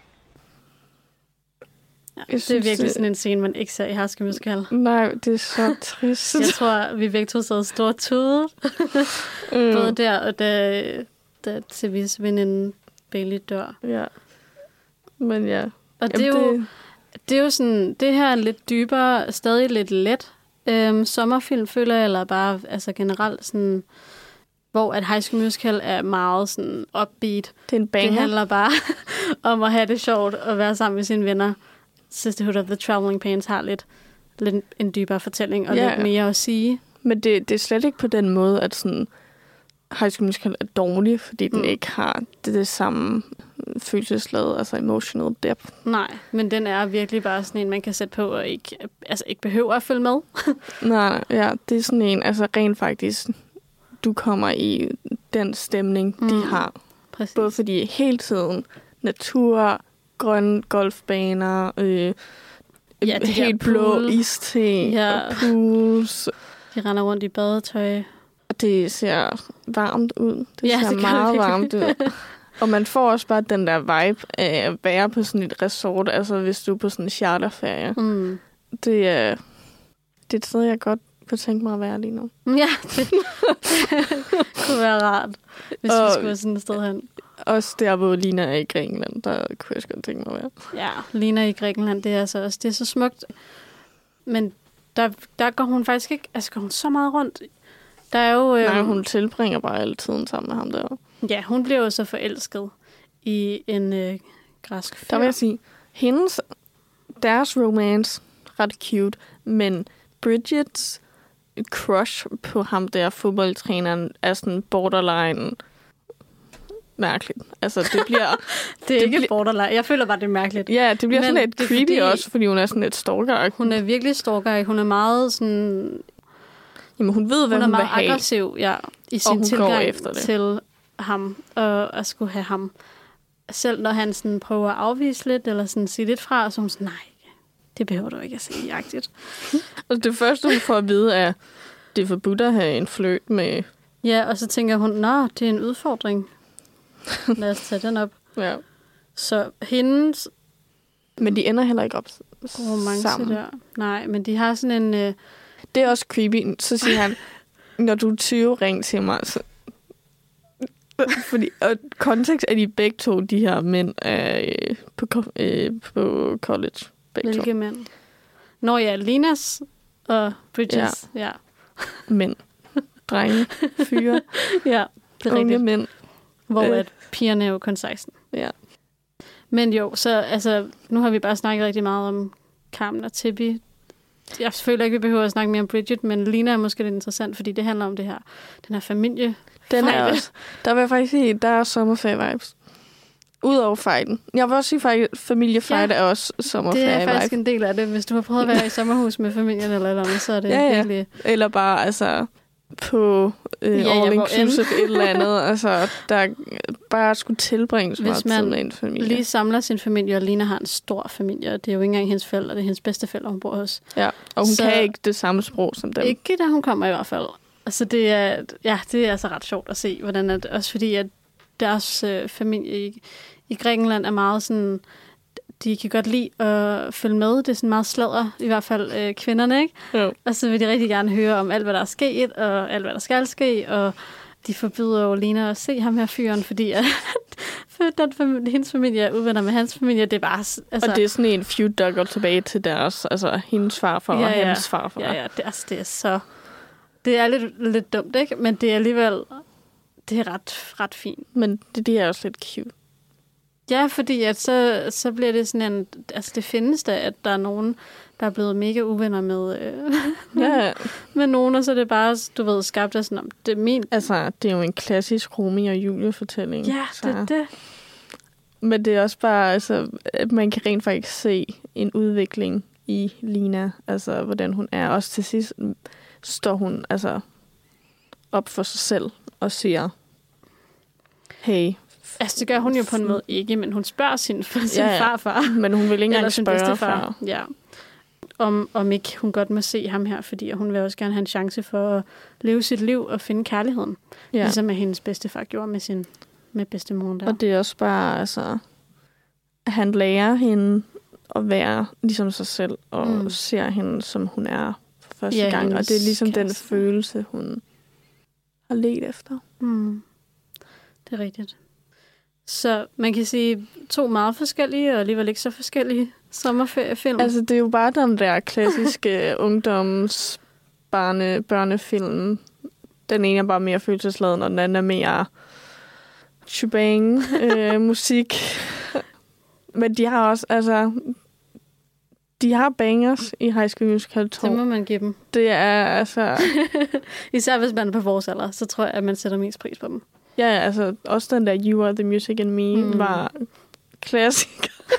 Ja, Jeg det er synes, virkelig det- sådan en scene, man ikke ser i Harske Musical. Nej, det er så [LAUGHS] trist. Jeg tror, vi begge to sad stort tudet. Mm. Både der og da, da Tivis veninde Bailey dør. Ja. Men ja. Og det er, jo, det er jo sådan, det her er lidt dybere, stadig lidt let. Øhm, sommerfilm føler jeg, eller bare altså generelt sådan, hvor at High School Musical er meget sådan upbeat. Det er en banger. Det handler bare [LAUGHS] om at have det sjovt og være sammen med sine venner. Sisterhood of the Traveling Pants har lidt, lidt en dybere fortælling og Ja. lidt mere at sige. Men det, det er slet ikke på den måde, at sådan High School Musical er dårlig, fordi den Mm. ikke har det, det samme følelseslaget, altså emotional depth. Nej, men den er virkelig bare sådan en, man kan sætte på og ikke, altså ikke behøver at følge med. [LAUGHS] Nej, ja, det er sådan en, altså rent faktisk, du kommer i den stemning, mm. de har. Præcis. Både fordi hele tiden natur, grønne golfbaner, øh, Ja, de helt blå pool. iste Ja. og pools. De render rundt i badetøj. Og det ser varmt ud. Det Ja, ser det meget det varmt ud. [LAUGHS] Og man får også bare den der vibe af at være på sådan et resort, altså hvis du er på sådan en charterferie. Mm. Det er, det er et sted, jeg godt kunne tænke mig at være lige nu. [LAUGHS] Ja, det [LAUGHS] kunne være rart, hvis Og- vi skulle sådan et sted hen. Også der, hvor Lina er i Grækenland, der kunne jeg godt tænke mig at være. Ja, Lina i Grækenland, det er altså også, det er så smukt. Men der, der går hun faktisk ikke, altså går hun så meget rundt. Der er jo... Nej, øhm, hun tilbringer bare alle tiden sammen med ham der. Ja, hun bliver jo så forelsket i en øh, græsk fyr. Der vil jeg sige, hendes, deres romance, ret cute, men Bridgets crush på ham der fodboldtræneren er sådan borderline mærkeligt. Altså, det bliver... [LAUGHS] det er ikke bliver- borderline. Jeg føler bare, det er mærkeligt. ja, det bliver Men sådan lidt det creepy fordi- også, fordi hun er sådan lidt stalker. Hun er virkelig stalker. Hun er meget sådan... Jamen, hun ved, hvad Hun hun, er vil meget have. aggressiv, ja, i sin tilgang efter det. til ham, og at skulle have ham. Selv når han sådan prøver at afvise lidt, eller sådan sige lidt fra, så er hun sådan, nej, det behøver du ikke at sige jagtigt. [LAUGHS] Og det første, hun får at vide, er, det er forbudt at have en fløjt med... Ja, og så tænker hun, nå, det er en udfordring. [LAUGHS] Lad os tage den op. Ja. Så hendes Men de ender heller ikke op Romance sammen. der. Nej, men de har sådan en... Øh, Det er også creepy. Så siger han, [LAUGHS] når du er 20, ring til mig. Så... [LAUGHS] Fordi, og kontekst er de begge to, de her mænd øh, på, øh, på college. Begge hvilke to. mænd? Når jeg Linas og Bridges. Ja. ja. Mænd. Drenge. Fyre. [LAUGHS] ja det er unge rigtigt. mænd. Hvor Øh. at pigerne er jo kun 16. Ja. Men jo, så altså, nu har vi bare snakket rigtig meget om Carmen og Tippi. Jeg føler ikke, vi behøver at snakke mere om Bridget, men Lina er måske lidt interessant, fordi det handler om det her, den her familie. Den er også. Der vil jeg faktisk sige, der er sommerferie-vibes. Udover fighten. Jeg vil også sige, at familiefight Ja. er også Det er faktisk en del af det. Hvis du har prøvet at være i sommerhus med familien eller eller andet, så er det Ja, ja. virkelig... Eller bare altså på øh, Ja, all inclusive et eller andet. [LAUGHS] altså, der bare skulle tilbringes Hvis meget tid man med en familie. Lige samler sin familie, og Lina har en stor familie, og det er jo ikke engang hendes forældre, det er hendes bedste forældre, hun bor hos. Ja, og hun så... kan ikke det samme sprog som dem. Ikke da hun kommer i hvert fald. Altså det er, ja, det er altså ret sjovt at se, hvordan at, også fordi at deres øh, familie i, i Grækenland er meget sådan, de kan godt lide at følge med. Det er sådan meget sladder, i hvert fald øh, kvinderne, ikke? Jo. Og så vil de rigtig gerne høre om alt, hvad der er sket, og alt, hvad der skal ske, og de forbyder jo Lena at se ham her fyren, fordi at, [LAUGHS] for den familie, hendes familie er uvenner med hans familie. Det er bare... Altså, Og det er sådan en feud, der går tilbage til deres, altså hendes farfar og hans farfar. Ja, ja, det er, det er så... Det er lidt, lidt dumt, ikke? Men det er alligevel... Det er ret, ret fint. Men det, det er også lidt cute. Ja, fordi at så, så bliver det sådan en... Altså, det findes da, at der er nogen, der er blevet mega uvenner med, øh, Ja, [LAUGHS] med nogen, og så er det bare, du ved, skabt af sådan, om det er min... altså, det er jo en klassisk Romeo og Julie-fortælling. Ja, det er det. Men det er også bare, altså, at man kan rent faktisk se en udvikling i Lina, altså, hvordan hun er. Også til sidst står hun, altså, op for sig selv og siger, hey, Altså, det gør hun jo på en måde ikke, men hun spørger sin, [LAUGHS] sin Ja, ja. farfar. men hun vil ikke engang spørge far. Ja. Om, om ikke hun godt må se ham her, fordi hun vil også gerne have en chance for at leve sit liv og finde kærligheden. Ja. Ligesom at hendes bedstefar gjorde med sin med bedstemoren der. Og det er også bare, altså, at han lærer hende at være ligesom sig selv, og Mm. ser hende, som hun er for første Ja, gang. Og det er ligesom den kæreste. følelse, hun har let efter. Mm. Det er rigtigt. Så man kan sige to meget forskellige, og alligevel ikke så forskellige sommerferiefilm. Altså, det er jo bare den der klassiske [LAUGHS] ungdoms barne, børnefilm. Den ene er bare mere følelsesladen, og den anden er mere shebang, øh, [LAUGHS] musik. Men de har også, altså... De har bangers i High School Musical 2. det må man give dem. Det er altså... [LAUGHS] Især hvis man er på vores alder, så tror jeg, at man sætter mest pris på dem. Ja, altså også den der You Are The Music and Me Mm. var klassik.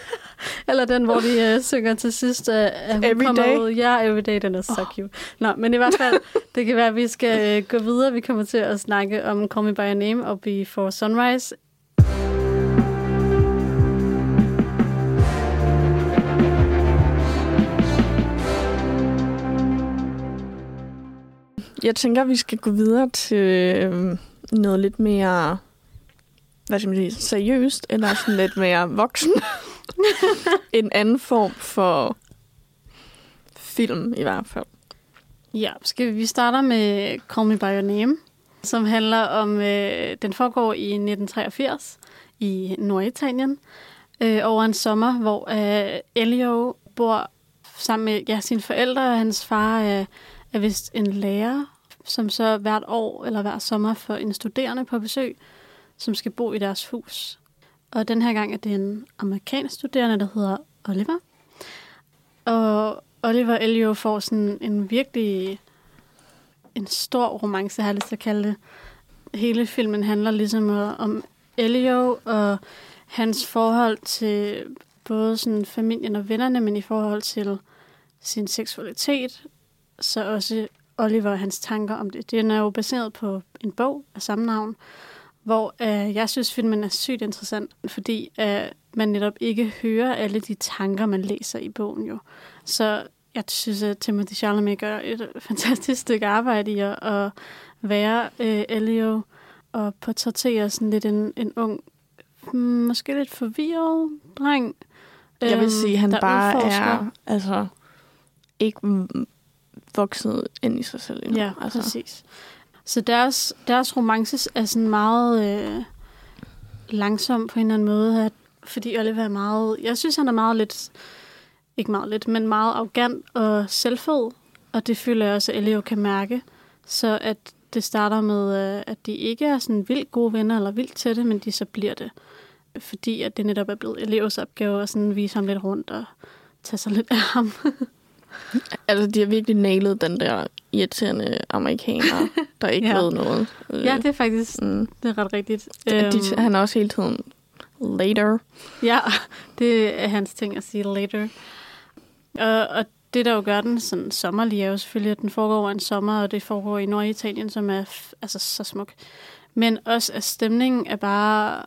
[LAUGHS] Eller den, hvor de uh, synger til sidst, uh, at hun Every kommer day? ud. Ja, Everyday, den er så cute. Nå, men i hvert fald, [LAUGHS] det kan være, at vi skal uh, gå videre. Vi kommer til at snakke om Call Me By Your Name og Before Sunrise. Jeg tænker, at vi skal gå videre til øh, noget lidt mere hvad skal man sige, seriøst, eller sådan lidt mere voksen. [LAUGHS] en anden form for film i hvert fald. Ja, skal vi, vi starter med Call Me By Your Name, som handler om, øh, den foregår i 1983 i Norditalien, øh, over en sommer, hvor øh, Elio bor sammen med ja, sine forældre, og hans far øh, er vist en lærer, som så hvert år eller hver sommer får en studerende på besøg, som skal bo i deres hus. Og den her gang er det en amerikansk studerende, der hedder Oliver. Og Oliver Elio får sådan en virkelig en stor romance, har jeg lyst til at kalde det. Hele filmen handler ligesom om Elio og hans forhold til både sådan familien og vennerne, men i forhold til sin seksualitet, så også Oliver og hans tanker om det. Den er jo baseret på en bog af samme navn, hvor øh, jeg synes, filmen er sygt interessant, fordi øh, man netop ikke hører alle de tanker, man læser i bogen jo. Så jeg synes, at Timothy Chalamet gør et fantastisk stykke arbejde i at, at være øh, Elio og portrættere sådan lidt en, en ung, mm, måske lidt forvirret dreng, Jeg vil sige, at han bare udforsker. er altså, ikke vokset ind i sig selv endnu. Ja, altså. præcis. Så deres, deres romance er sådan meget øh, langsom på en eller anden måde, at, fordi Oliver er meget... Jeg synes, han er meget lidt... Ikke meget lidt, men meget arrogant og selvfed. Og det føler jeg også, at Elio kan mærke. Så at det starter med, øh, at de ikke er sådan vildt gode venner eller vildt tætte, men de så bliver det. Fordi at det netop er blevet Elios opgave at sådan vise ham lidt rundt og tage sig lidt af ham. [LAUGHS] Altså, de har virkelig nailet den der irriterende amerikaner, [LAUGHS] der ikke Ja. ved noget. Øh, ja, det er faktisk mm. det er ret rigtigt. de, de, Øhm, han er også hele tiden later. Ja, [LAUGHS] det er hans ting at sige later. Og, og det, der jo gør den sådan sommerlig, er jo selvfølgelig, at den foregår over en sommer, og det foregår i Norditalien, som er altså, så smuk. Men også, at stemningen er bare...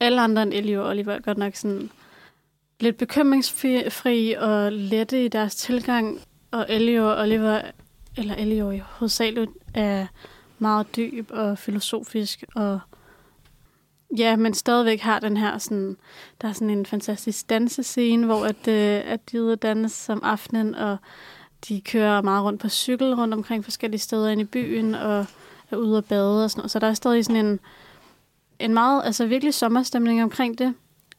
Alle andre end Ellie og Oliver er godt nok sådan lidt bekymringsfri og lette i deres tilgang. Og Elio og Oliver, eller Elio i hovedsageligt, er meget dyb og filosofisk og Ja, men stadigvæk har den her sådan, der er sådan en fantastisk dansescene, hvor at, øh, at de er ude som danse om aftenen, og de kører meget rundt på cykel rundt omkring forskellige steder inde i byen, og er ude og bade og sådan noget. Så der er stadig sådan en, en meget, altså virkelig sommerstemning omkring det,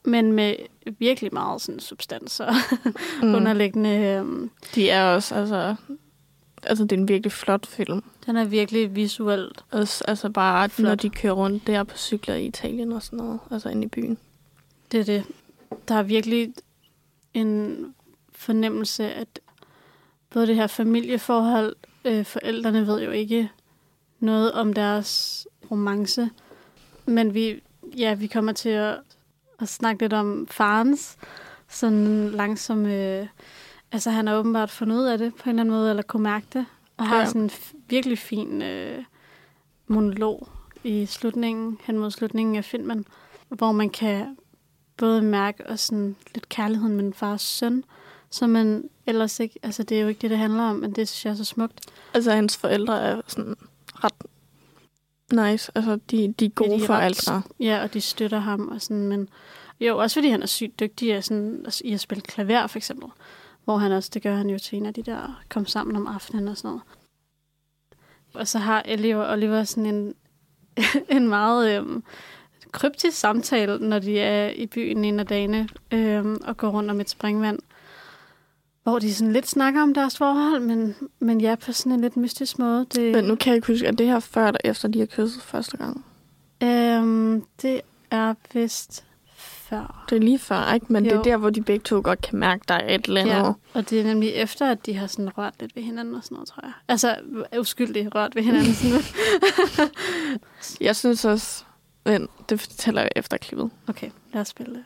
men med virkelig meget sådan substans og [LAUGHS] mm. underliggende. Øh, De er også, altså... Altså, det er en virkelig flot film. den er virkelig visuelt. Også, altså bare, Flot. når de kører rundt der på cykler i Italien og sådan noget. Altså inde i byen. Det er det. Der er virkelig en fornemmelse, at både det her familieforhold, øh, forældrene ved jo ikke noget om deres romance, men vi, ja, vi kommer til at, at snakke lidt om farens sådan langsom... Øh, altså, han har åbenbart fundet ud af det på en eller anden måde, eller kunne mærke det, og har Ja. sådan en virkelig fin øh, monolog i slutningen, hen mod slutningen af filmen, hvor man kan både mærke og sådan lidt kærligheden med en fars søn, som man ellers ikke, altså det er jo ikke det, det handler om, men det synes jeg er så smukt. Altså, hans forældre er sådan ret nice. Altså, de, de er gode er forældre. Ja, og de støtter ham, og sådan, men jo, også fordi han er sygt dygtig sådan, i at spille klaver, for eksempel. Hvor han også, det gør han jo til en af de der, kom sammen om aftenen og sådan noget. Og så har Ellie og Oliver sådan en, [LAUGHS] en meget øhm, kryptisk samtale, når de er i byen en af dagene øhm, og går rundt om et springvand. Hvor de sådan lidt snakker om deres forhold, men, men ja, på sådan en lidt mystisk måde. Det, Men nu kan jeg ikke huske, at det her før eller efter, de har kysset første gang. Øhm, det er vist før. Det er lige før, ikke? Men jo. det er der, hvor de begge to godt kan mærke, der er et eller andet. Ja, og det er nemlig efter, at de har sådan rørt lidt ved hinanden og sådan noget, tror jeg. Altså, uskyldigt rørt ved hinanden. Sådan. [LAUGHS] [LAUGHS] Jeg synes også... Men det fortæller jeg efter klippet. okay, lad os spille det.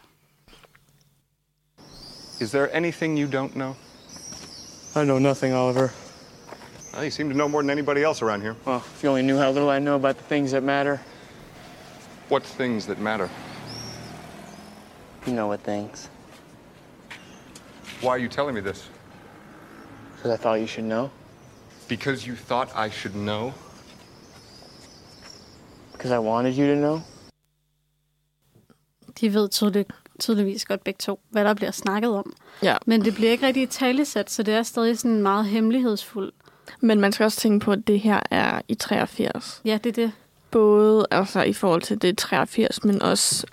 Is there anything you don't know? I know nothing, Oliver. Well, you seem to know more than anybody else around here. Well, if you only knew how little I know about the things that matter. What things that matter? You know what things. Why are you telling me this? Because I thought you should know. Because you thought I should know? Because I wanted you to know. De ved tydelig, tydeligvis godt begge to, hvad der bliver snakket om. Ja. Men det bliver ikke rigtig et talesat, så det er stadig sådan meget hemmelighedsfuldt. Men man skal også tænke på, at det her er i 83. Ja, det er det. Både altså, i forhold til det 83, men også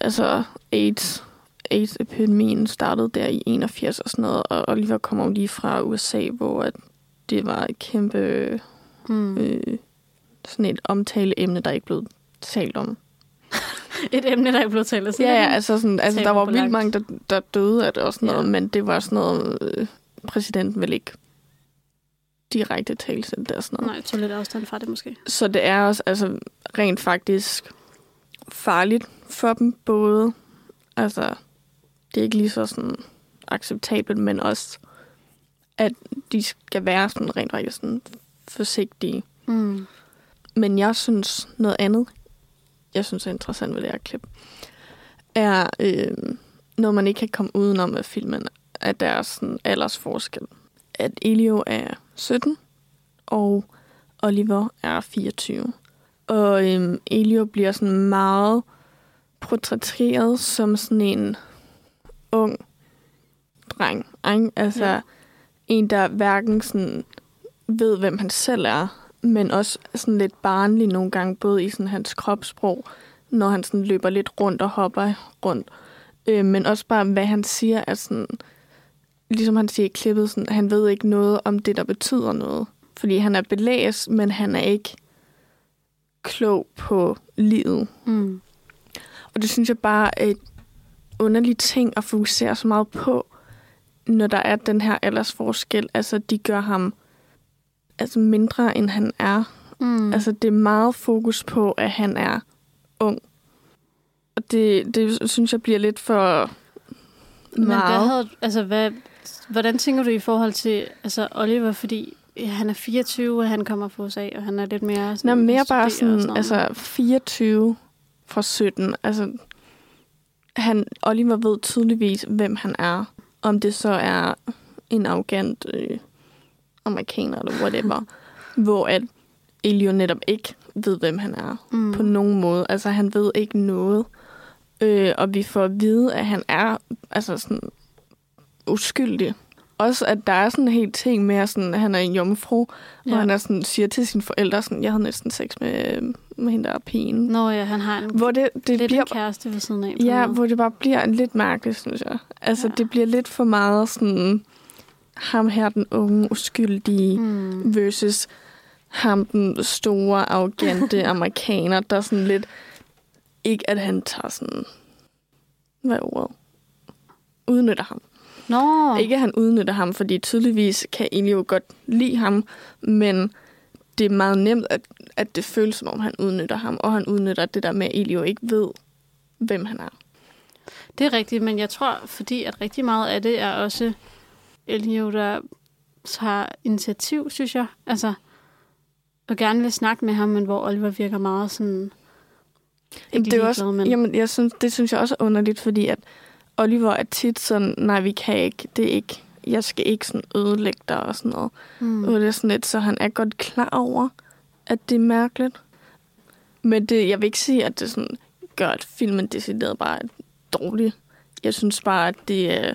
altså, AIDS, AIDS-epidemien startede der i 81 og sådan noget. Og Oliver kommer jo lige fra USA, hvor at det var et kæmpe Mm. øh, sådan et omtaleemne, der ikke blev talt om. [LAUGHS] Et emne, der er blevet talt. Ja, ja, altså, sådan, altså der var vildt mange, der, der døde af det og sådan noget, Ja. men det var sådan noget, øh, præsidenten vil ikke direkte tale til det og sådan noget. Nej, jeg tog lidt afstand fra det måske. Så det er også altså, rent faktisk farligt for dem både. Altså, det er ikke lige så sådan acceptabelt, men også, at de skal være sådan rent faktisk sådan forsigtige. Mm. Men jeg synes noget andet, jeg synes er interessant ved det her klip, er øh, noget, man ikke kan komme udenom af filmen, at der er sådan aldersforskel. At Elio er 17, og Oliver er 24. Og øhm, Elio bliver sådan meget portrætteret som sådan en ung dreng. Ikke? Altså Ja. en, der hverken sådan ved, hvem han selv er, men også sådan lidt barnlig nogle gange, både i sådan hans kropssprog, når han sådan løber lidt rundt og hopper rundt. Øh, men også bare, hvad han siger, er sådan, ligesom han siger i klippet, sådan, han ved ikke noget om det, der betyder noget. Fordi han er belæst, men han er ikke klog på livet. Mm. Og det synes jeg bare er et underligt ting at fokusere så meget på, når der er den her aldersforskel. Altså, de gør ham altså mindre, end han er. Mm. Altså, det er meget fokus på, at han er ung. Og det, det synes jeg bliver lidt for Men hvad meget. havde, altså, hvad, hvordan tænker du i forhold til altså Oliver, fordi ja, han er 24, og han kommer fra USA, og han er lidt mere sådan, Nå, mere bare sådan, noget. altså 24 fra 17. Altså, han, Oliver ved tydeligvis, hvem han er. Om det så er en arrogant øh, amerikaner eller whatever. [LAUGHS] hvor at Elio netop ikke ved, hvem han er Mm. på nogen måde. Altså, han ved ikke noget. Øh, og vi får at vide, at han er altså sådan uskyldig. Også at der er sådan en helt ting med, at sådan, at han er en jomfru, ja. Hvor han er sådan, siger til sine forældre, sådan, jeg havde næsten sex med, med hende, der er pigen. Nå ja, han har en, Hvor det, det lidt bliver, en kæreste ved siden af. ja, måde. hvor det bare bliver lidt mærkeligt, synes jeg. Altså, ja. det bliver lidt for meget sådan, ham her, den unge, uskyldige, Mm. versus ham, den store, arrogante [LAUGHS] amerikaner, der er sådan lidt, ikke at han tager sådan, hvad er ordet? Udnytter ham. Nå, Ikke at han udnytter ham, fordi tydeligvis kan Elio godt lide ham, men det er meget nemt, at, at det føles som om, han udnytter ham, og han udnytter det der med, at Elio ikke ved, hvem han er. det er rigtigt, men jeg tror, fordi at rigtig meget af det er også Elio, der tager initiativ, synes jeg. Altså, og gerne vil snakke med ham, men hvor Oliver virker meget sådan... Ikke det er også, men... jamen, jeg synes, det synes jeg også er underligt, fordi at Oliver er tit sådan, nej, vi kan ikke, det er ikke, jeg skal ikke sådan ødelægge dig og sådan noget. Mm. Og det er sådan lidt, så han er godt klar over, at det er mærkeligt. Men det, jeg vil ikke sige, at det sådan gør, at filmen decideret bare er dårlig. Jeg synes bare, at det er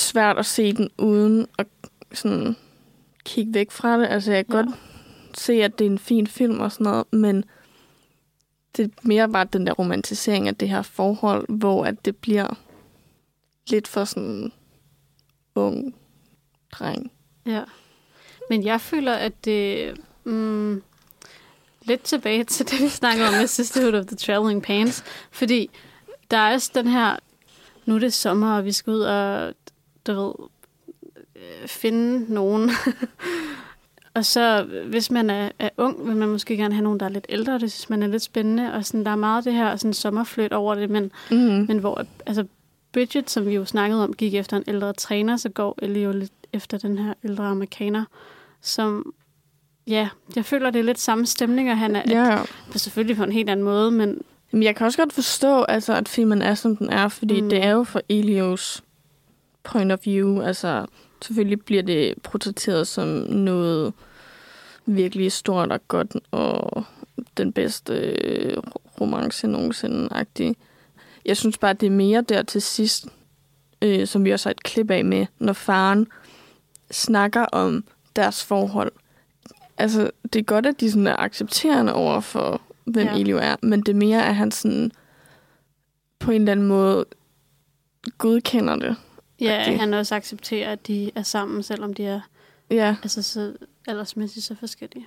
svært at se den uden at sådan kigge væk fra det. Altså, jeg kan Ja. godt se, at det er en fin film og sådan noget, men det er mere bare den der romantisering af det her forhold, hvor at det bliver lidt for sådan ung dreng. Ja. Men jeg føler, at det... Mm, lidt tilbage til det, vi snakkede om med Sisterhood of the Traveling Pants. Fordi der er også den her... Nu er det sommer, og vi skal ud og, du ved, øh, finde nogen. [LAUGHS] og så, hvis man er, er ung, vil man måske gerne have nogen, der er lidt ældre. Det synes man er lidt spændende. Og sådan, der er meget det her sådan sommerfløjt over det. Men, Mm. men hvor altså, Bridget, som vi jo snakkede om, gik efter en ældre træner, så går Ellie jo lidt efter den her ældre amerikaner, som, ja, jeg føler, det er lidt samme stemning, og han er Ja, ja. at, selvfølgelig på en helt anden måde, men Men jeg kan også godt forstå, altså, at filmen er, som den er, fordi Mm. det er jo fra Elios point of view. Altså, selvfølgelig bliver det portrætteret som noget virkelig stort og godt, og den bedste øh, romance nogensinde-agtig. Jeg synes bare, det er mere der til sidst, øh, som vi også har et klip af med, når faren snakker om deres forhold. Altså, det er godt, at de sådan er accepterende over for, hvem Ja. Elio er, men det er mere, at han sådan på en eller anden måde godkender det. Ja, Okay. han også accepterer, at de er sammen, selvom de er Ja, altså, så aldersmæssigt så forskellige.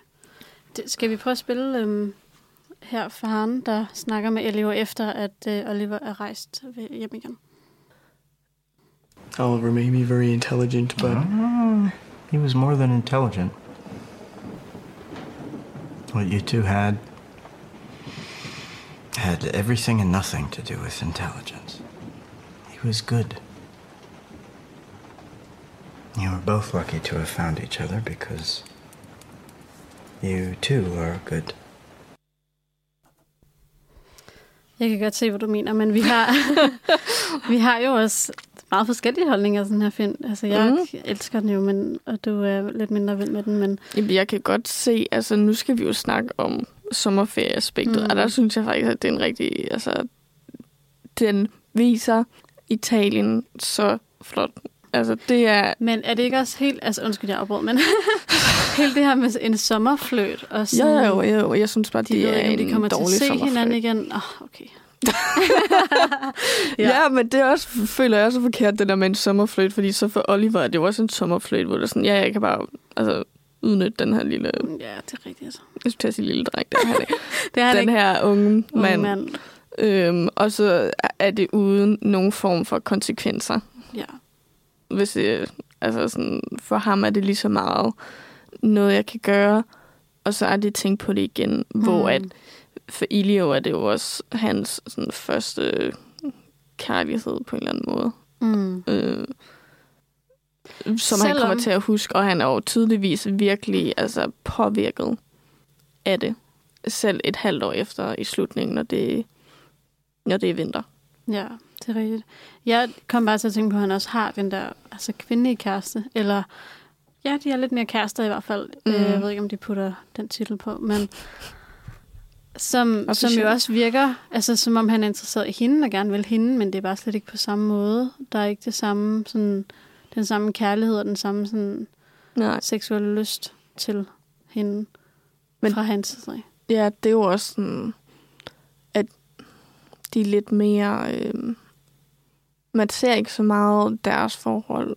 Det, skal vi prøve at spille øhm, her faren, der snakker med Ellie efter, at øh, Oliver er rejst ved- hjem igen? Oliver may be very intelligent, but Ah, he was more than intelligent. What you two had had everything and nothing to do with intelligence. He was good. You were both lucky to have found each other because you too are good. Jeg kan godt se, hvad du mener, men vi har, [LAUGHS] vi har jo også meget forskellige holdninger til den her film. Altså, jeg mm. elsker den jo, men, og du er lidt mindre vild med den, men Jamen, jeg kan godt se, altså nu skal vi jo snakke om sommerferieaspektet, Mm. mm. og der synes jeg faktisk, at det er en rigtig, altså den viser Italien så flot. Altså, det er... Men er det ikke også helt... Altså, undskyld, jeg afbrød, men [LAUGHS] helt det her med en sommerfløjt og sådan... Jo, jo, jo. Jeg synes bare, de det ved er en de kommer til at dårlig se hinanden igen. Oh, okay. [LAUGHS] Ja. ja, men det er også, føler jeg også er forkert, det der med en sommerfløjt, fordi så for Oliver er det jo også en sommerfløjt, hvor det er sådan, ja, jeg kan bare altså, udnytte den her lille... Ja, det er rigtigt. Altså. Jeg skulle at sige lille dreng, [LAUGHS] det er ikke. Det er den ikke. her unge Unge mand. mand. Øhm, og så er det uden nogen form for konsekvenser. Ja. Hvis det, altså sådan, for ham er det lige så meget noget, jeg kan gøre, og så er det tænkt på det igen, mm. hvor at for Ilio er det jo også hans sådan, første kærlighed på en eller anden måde. Mm. Øh, som Selvom- han kommer til at huske, og han er jo tydeligvis virkelig altså, påvirket af det. Selv et halvt år efter i slutningen, når det, når det er vinter. Ja, det er rigtigt. Jeg kom bare til at tænke på, at han også har den der altså kvindelige kæreste. Eller, ja, de er lidt mere kærester i hvert fald. Mm. Mm. Jeg ved ikke, om de putter den titel på, men som, som jo også virker, altså som om han er interesseret i hende og gerne vil hende, men det er bare slet ikke på samme måde. Der er ikke det samme, sådan, den samme kærlighed og den samme sådan, Nej. seksuelle lyst til hende men, fra hans side. Ja, det er jo også sådan, at de er lidt mere... Øh, man ser ikke så meget deres forhold,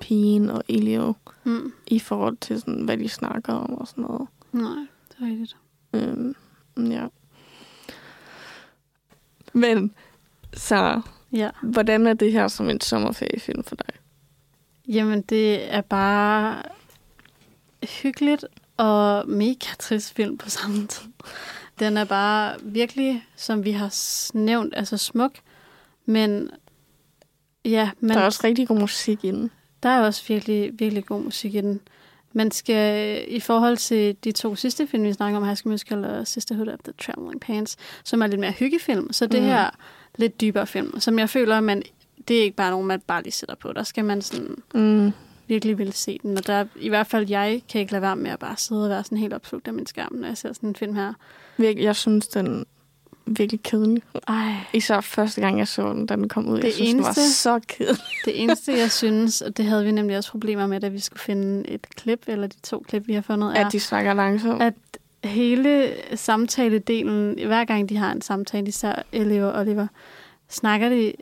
pigen og Elio, Mm. i forhold til, sådan, hvad de snakker om og sådan noget. Nej, det er rigtigt. Øhm, ja. Men, så, Ja. hvordan er det her som en sommerferiefilm for dig? Jamen, det er bare hyggeligt og mega trist film på samme [LAUGHS] tid. Den er bare virkelig, som vi har nævnt, altså smuk. Men ja, men Der er også rigtig god musik i den. der er også virkelig, virkelig god musik i den. Man skal, i forhold til de to sidste film, vi snakker om, High School Musical og Sisterhood of the Traveling Pants, som er lidt mere hyggefilm, så det Mm. her lidt dybere film, som jeg føler, man, det er ikke bare nogen, man bare lige sætter på. Der skal man sådan Mm. virkelig vil se den. Og der, i hvert fald jeg kan ikke lade være med at bare sidde og være sådan helt opslugt af min skærm, når jeg ser sådan en film her. Jeg synes, den virkelig kedelig. Ej. Især første gang, jeg så den, da den kom ud. Det jeg synes, den var eneste- så kedelig. [LAUGHS] Det eneste, jeg synes, og det havde vi nemlig også problemer med, da vi skulle finde et klip, eller de to klip, vi har fundet, er, At de snakker langsomt. at hele samtaledelen, hver gang de har en samtale, især Ellie og Oliver, snakker de,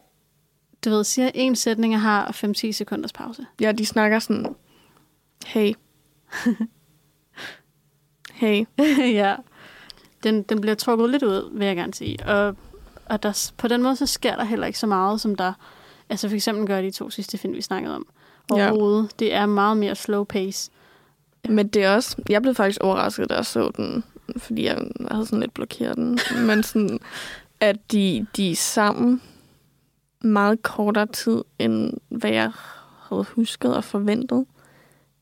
du ved, siger en sætning og har 5-10 sekunders pause. Ja, de snakker sådan, hey. [LAUGHS] hey. ja. Den, den bliver trukket lidt ud, vil jeg gerne sige. Og, og der, på den måde, så sker der heller ikke så meget, som der... Altså for eksempel gør de to sidste film, vi snakkede om. Ja. Overhovedet. Det er meget mere slow pace. Men det er også... Jeg blev faktisk overrasket, da jeg så den, fordi jeg havde sådan lidt blokeret den. [LAUGHS] Men sådan, at de, de er sammen meget kortere tid, end hvad jeg havde husket og forventet.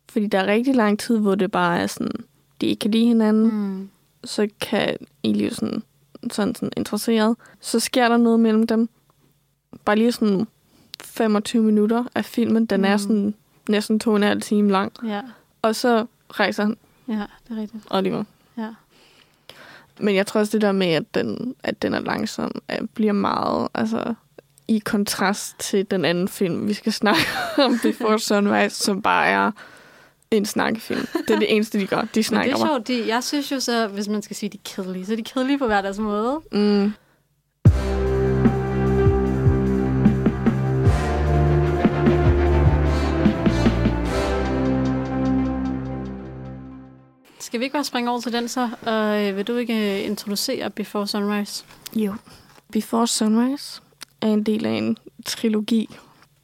Fordi der er rigtig lang tid, hvor det bare er sådan, de ikke kan lide hinanden. Mm. Så kan Elio sådan, sådan, sådan interesseret. Så sker der noget mellem dem. Bare lige sådan 25 minutter af filmen. Den mm. er sådan næsten to og en halv time lang. Ja, Og så rejser han ja, det er rigtigt. Oliver. Ja. Men jeg tror også, det der med, at den, at den er langsom, at bliver meget altså, i kontrast til den anden film, vi skal snakke [LAUGHS] om, Before [LAUGHS] Sunrise, som bare er en snakkefilm. Det er det eneste, de gør. De Men snakker det er sjovt. De, jeg synes jo så, hvis man skal sige, de er kedelige, så er de kedelige på hver deres måde. Mm. Skal vi ikke bare springe over til den så? Og øh, vil du ikke øh, introducere Before Sunrise? Jo. Before Sunrise er en del af en trilogi,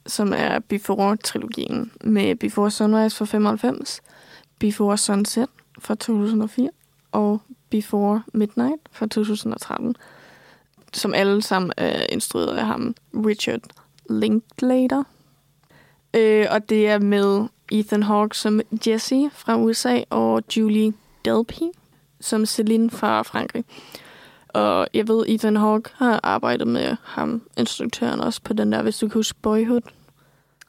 som er Before-trilogien, med Before Sunrise fra 95, Before Sunset fra 2004 og Before Midnight fra 2013, som alle sammen er instrueret af ham, Richard Linklater. Øh, og det er med Ethan Hawke som Jesse fra USA og Julie Delpy som Celine fra Frankrig. Og jeg ved, Ethan Hawke har arbejdet med ham, instruktøren også, på den der, hvis du kan huske Boyhood.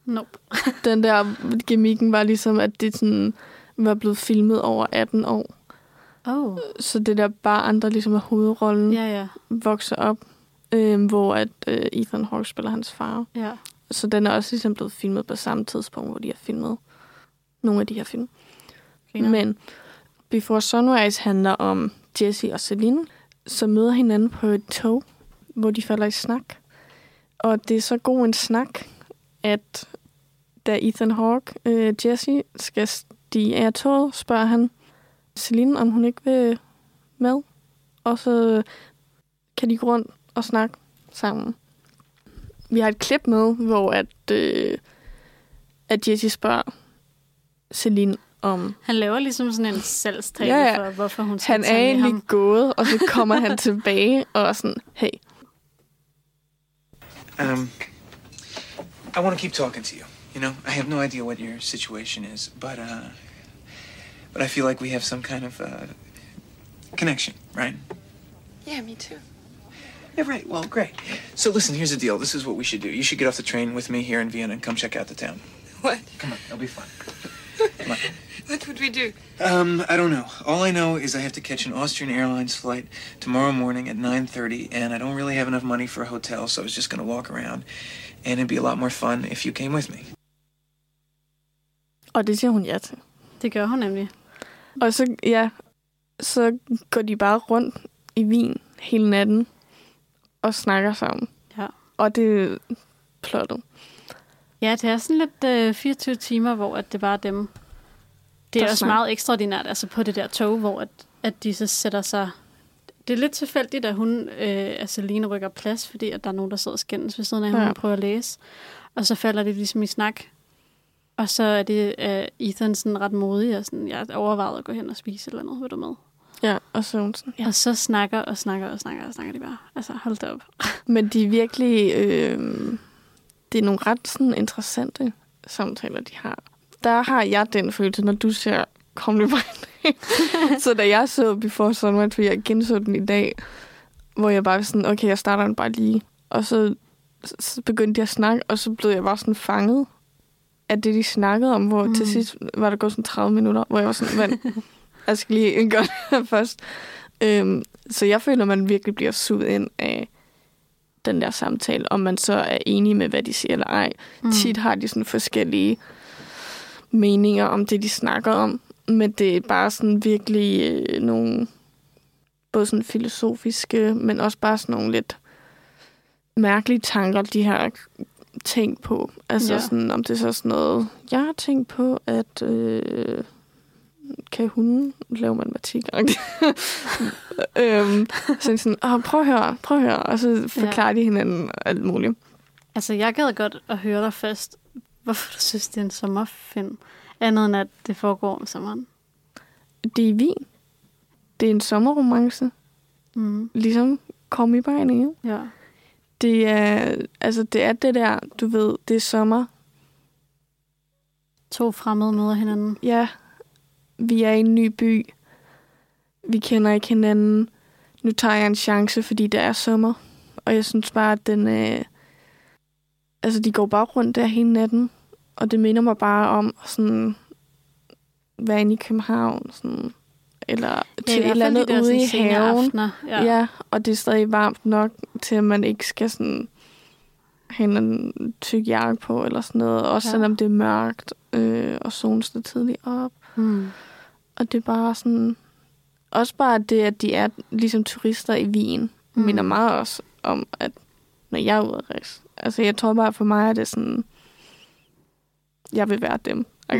Nope. [LAUGHS] Den der gimmicken var ligesom, at det sådan var blevet filmet over 18 år. Oh. Så det der bare andre ligesom er hovedrollen, Ja, ja. vokser op. øh, hvor at øh, Ethan Hawke spiller hans far. Ja. Så den er også ligesom blevet filmet på samme tidspunkt, hvor de har filmet nogle af de her film. Griner. Men Before Sunrise handler om Jesse og Celine, som møder hinanden på et tog, hvor de falder i snak. Og det er så god en snak, at da Ethan Hawke, øh, Jesse, skal stige af toget, spørger han Celine, om hun ikke vil med. Og så øh, kan de gå rundt og snakke sammen. Vi har et klip med, hvor at, øh, at Jesse spørger Celine om... Han laver ligesom sådan en salgstale Ja, ja. for, hvorfor hun skal Han er egentlig ham. gået, og så [LAUGHS] kommer han tilbage og er sådan, hey, Um, I want to keep talking to you. You know, I have no idea what your situation is, but uh, but I feel like we have some kind of uh, connection, right? Yeah, me too. Yeah, right. Well, great. So listen, here's the deal. This is what we should do. You should get off the train with me here in Vienna and come check out the town. What? Come on, it'll be fun. [LAUGHS] [LAUGHS] What would we do? Um, I don't know. All I know is I have to catch an Austrian Airlines flight tomorrow morning at 9:30, and I don't really have enough money for a hotel, so I was just going to walk around, and it'd be a lot more fun if you came with me. og det siger hun ja til. Det gør hun nemlig. Og så, ja, så går de bare rundt i Wien hele natten og snakker sammen. Ja. Og det er plottet. Ja, det er sådan lidt øh, 24 timer, hvor at det bare er dem. Det er også snakker. meget ekstraordinært, altså på det der tog, hvor at, at de så sætter sig... Det er lidt tilfældigt, at hun, øh, at Celine rykker plads, fordi at der er nogen, der sidder og skændes ved siden af, ja. Hun prøver at læse. Og så falder det ligesom i snak. Og så er det øh, Ethan sådan ret modig, og sådan, jeg overvejede at gå hen og spise eller noget, vil du med? Ja, og så sådan, Ja. Og så snakker og snakker og snakker og snakker de bare. Altså, hold da op. [LAUGHS] Men de er virkelig... Øh, det er nogle ret sådan, interessante samtaler, de har. Der har jeg den følelse, når du ser Comedy Friday. [LAUGHS] så da jeg så Before Sunrise, fordi jeg genså den i dag, hvor jeg bare var sådan, okay, jeg starter den bare lige. Og så, så begyndte jeg at snakke, og så blev jeg bare sådan fanget af det, de snakkede om, hvor mm. til sidst var der gået sådan 30 minutter, hvor jeg var sådan, men jeg skal lige [LAUGHS] gøre det her først. Øhm, så jeg føler, man virkelig bliver suget ind af den der samtale, om man så er enig med, hvad de siger eller ej. Mm. Tit har de sådan forskellige meninger om det, de snakker om, men det er bare sådan virkelig øh, nogle både sådan filosofiske, men også bare sådan nogle lidt mærkelige tanker, de har tænkt på. Altså Ja. sådan, om det er så sådan noget, jeg har tænkt på, at øh, kan hun lave matematik? [LAUGHS] øhm, så sådan, Åh, prøv at høre, prøv at høre. Og så forklarer ja. de hinanden alt muligt. Altså, jeg gad godt at høre dig først, hvorfor du synes, det er en sommerfilm. Andet end, at det foregår om sommeren. Det er i Wien. Det er en sommerromance. Mm. Ligesom Call Me By Name. Ja. Det er, altså, det er det der, du ved, det er sommer. To fremmede møder hinanden. Ja, vi er i en ny by. Vi kender ikke hinanden. Nu tager jeg en chance, fordi det er sommer. Og jeg synes bare, at den... Øh, altså, de går bare rundt der hele natten. Og det minder mig bare om sådan være inde i København. Sådan, eller til et eller de andet ude i haven. aftener, ja. ja, og det er stadig varmt nok til, at man ikke skal sådan have en tyk jakke på eller sådan noget. Også Ja. selvom det er mørkt, øh, og solen står tidligt op. Mm. Og det er bare sådan... Også bare det, at de er ligesom turister i Wien, Mm. mm. minder meget også om, at når jeg er ude at rejse. Altså, jeg tror bare for mig, at det er sådan... Jeg vil være dem. [LAUGHS]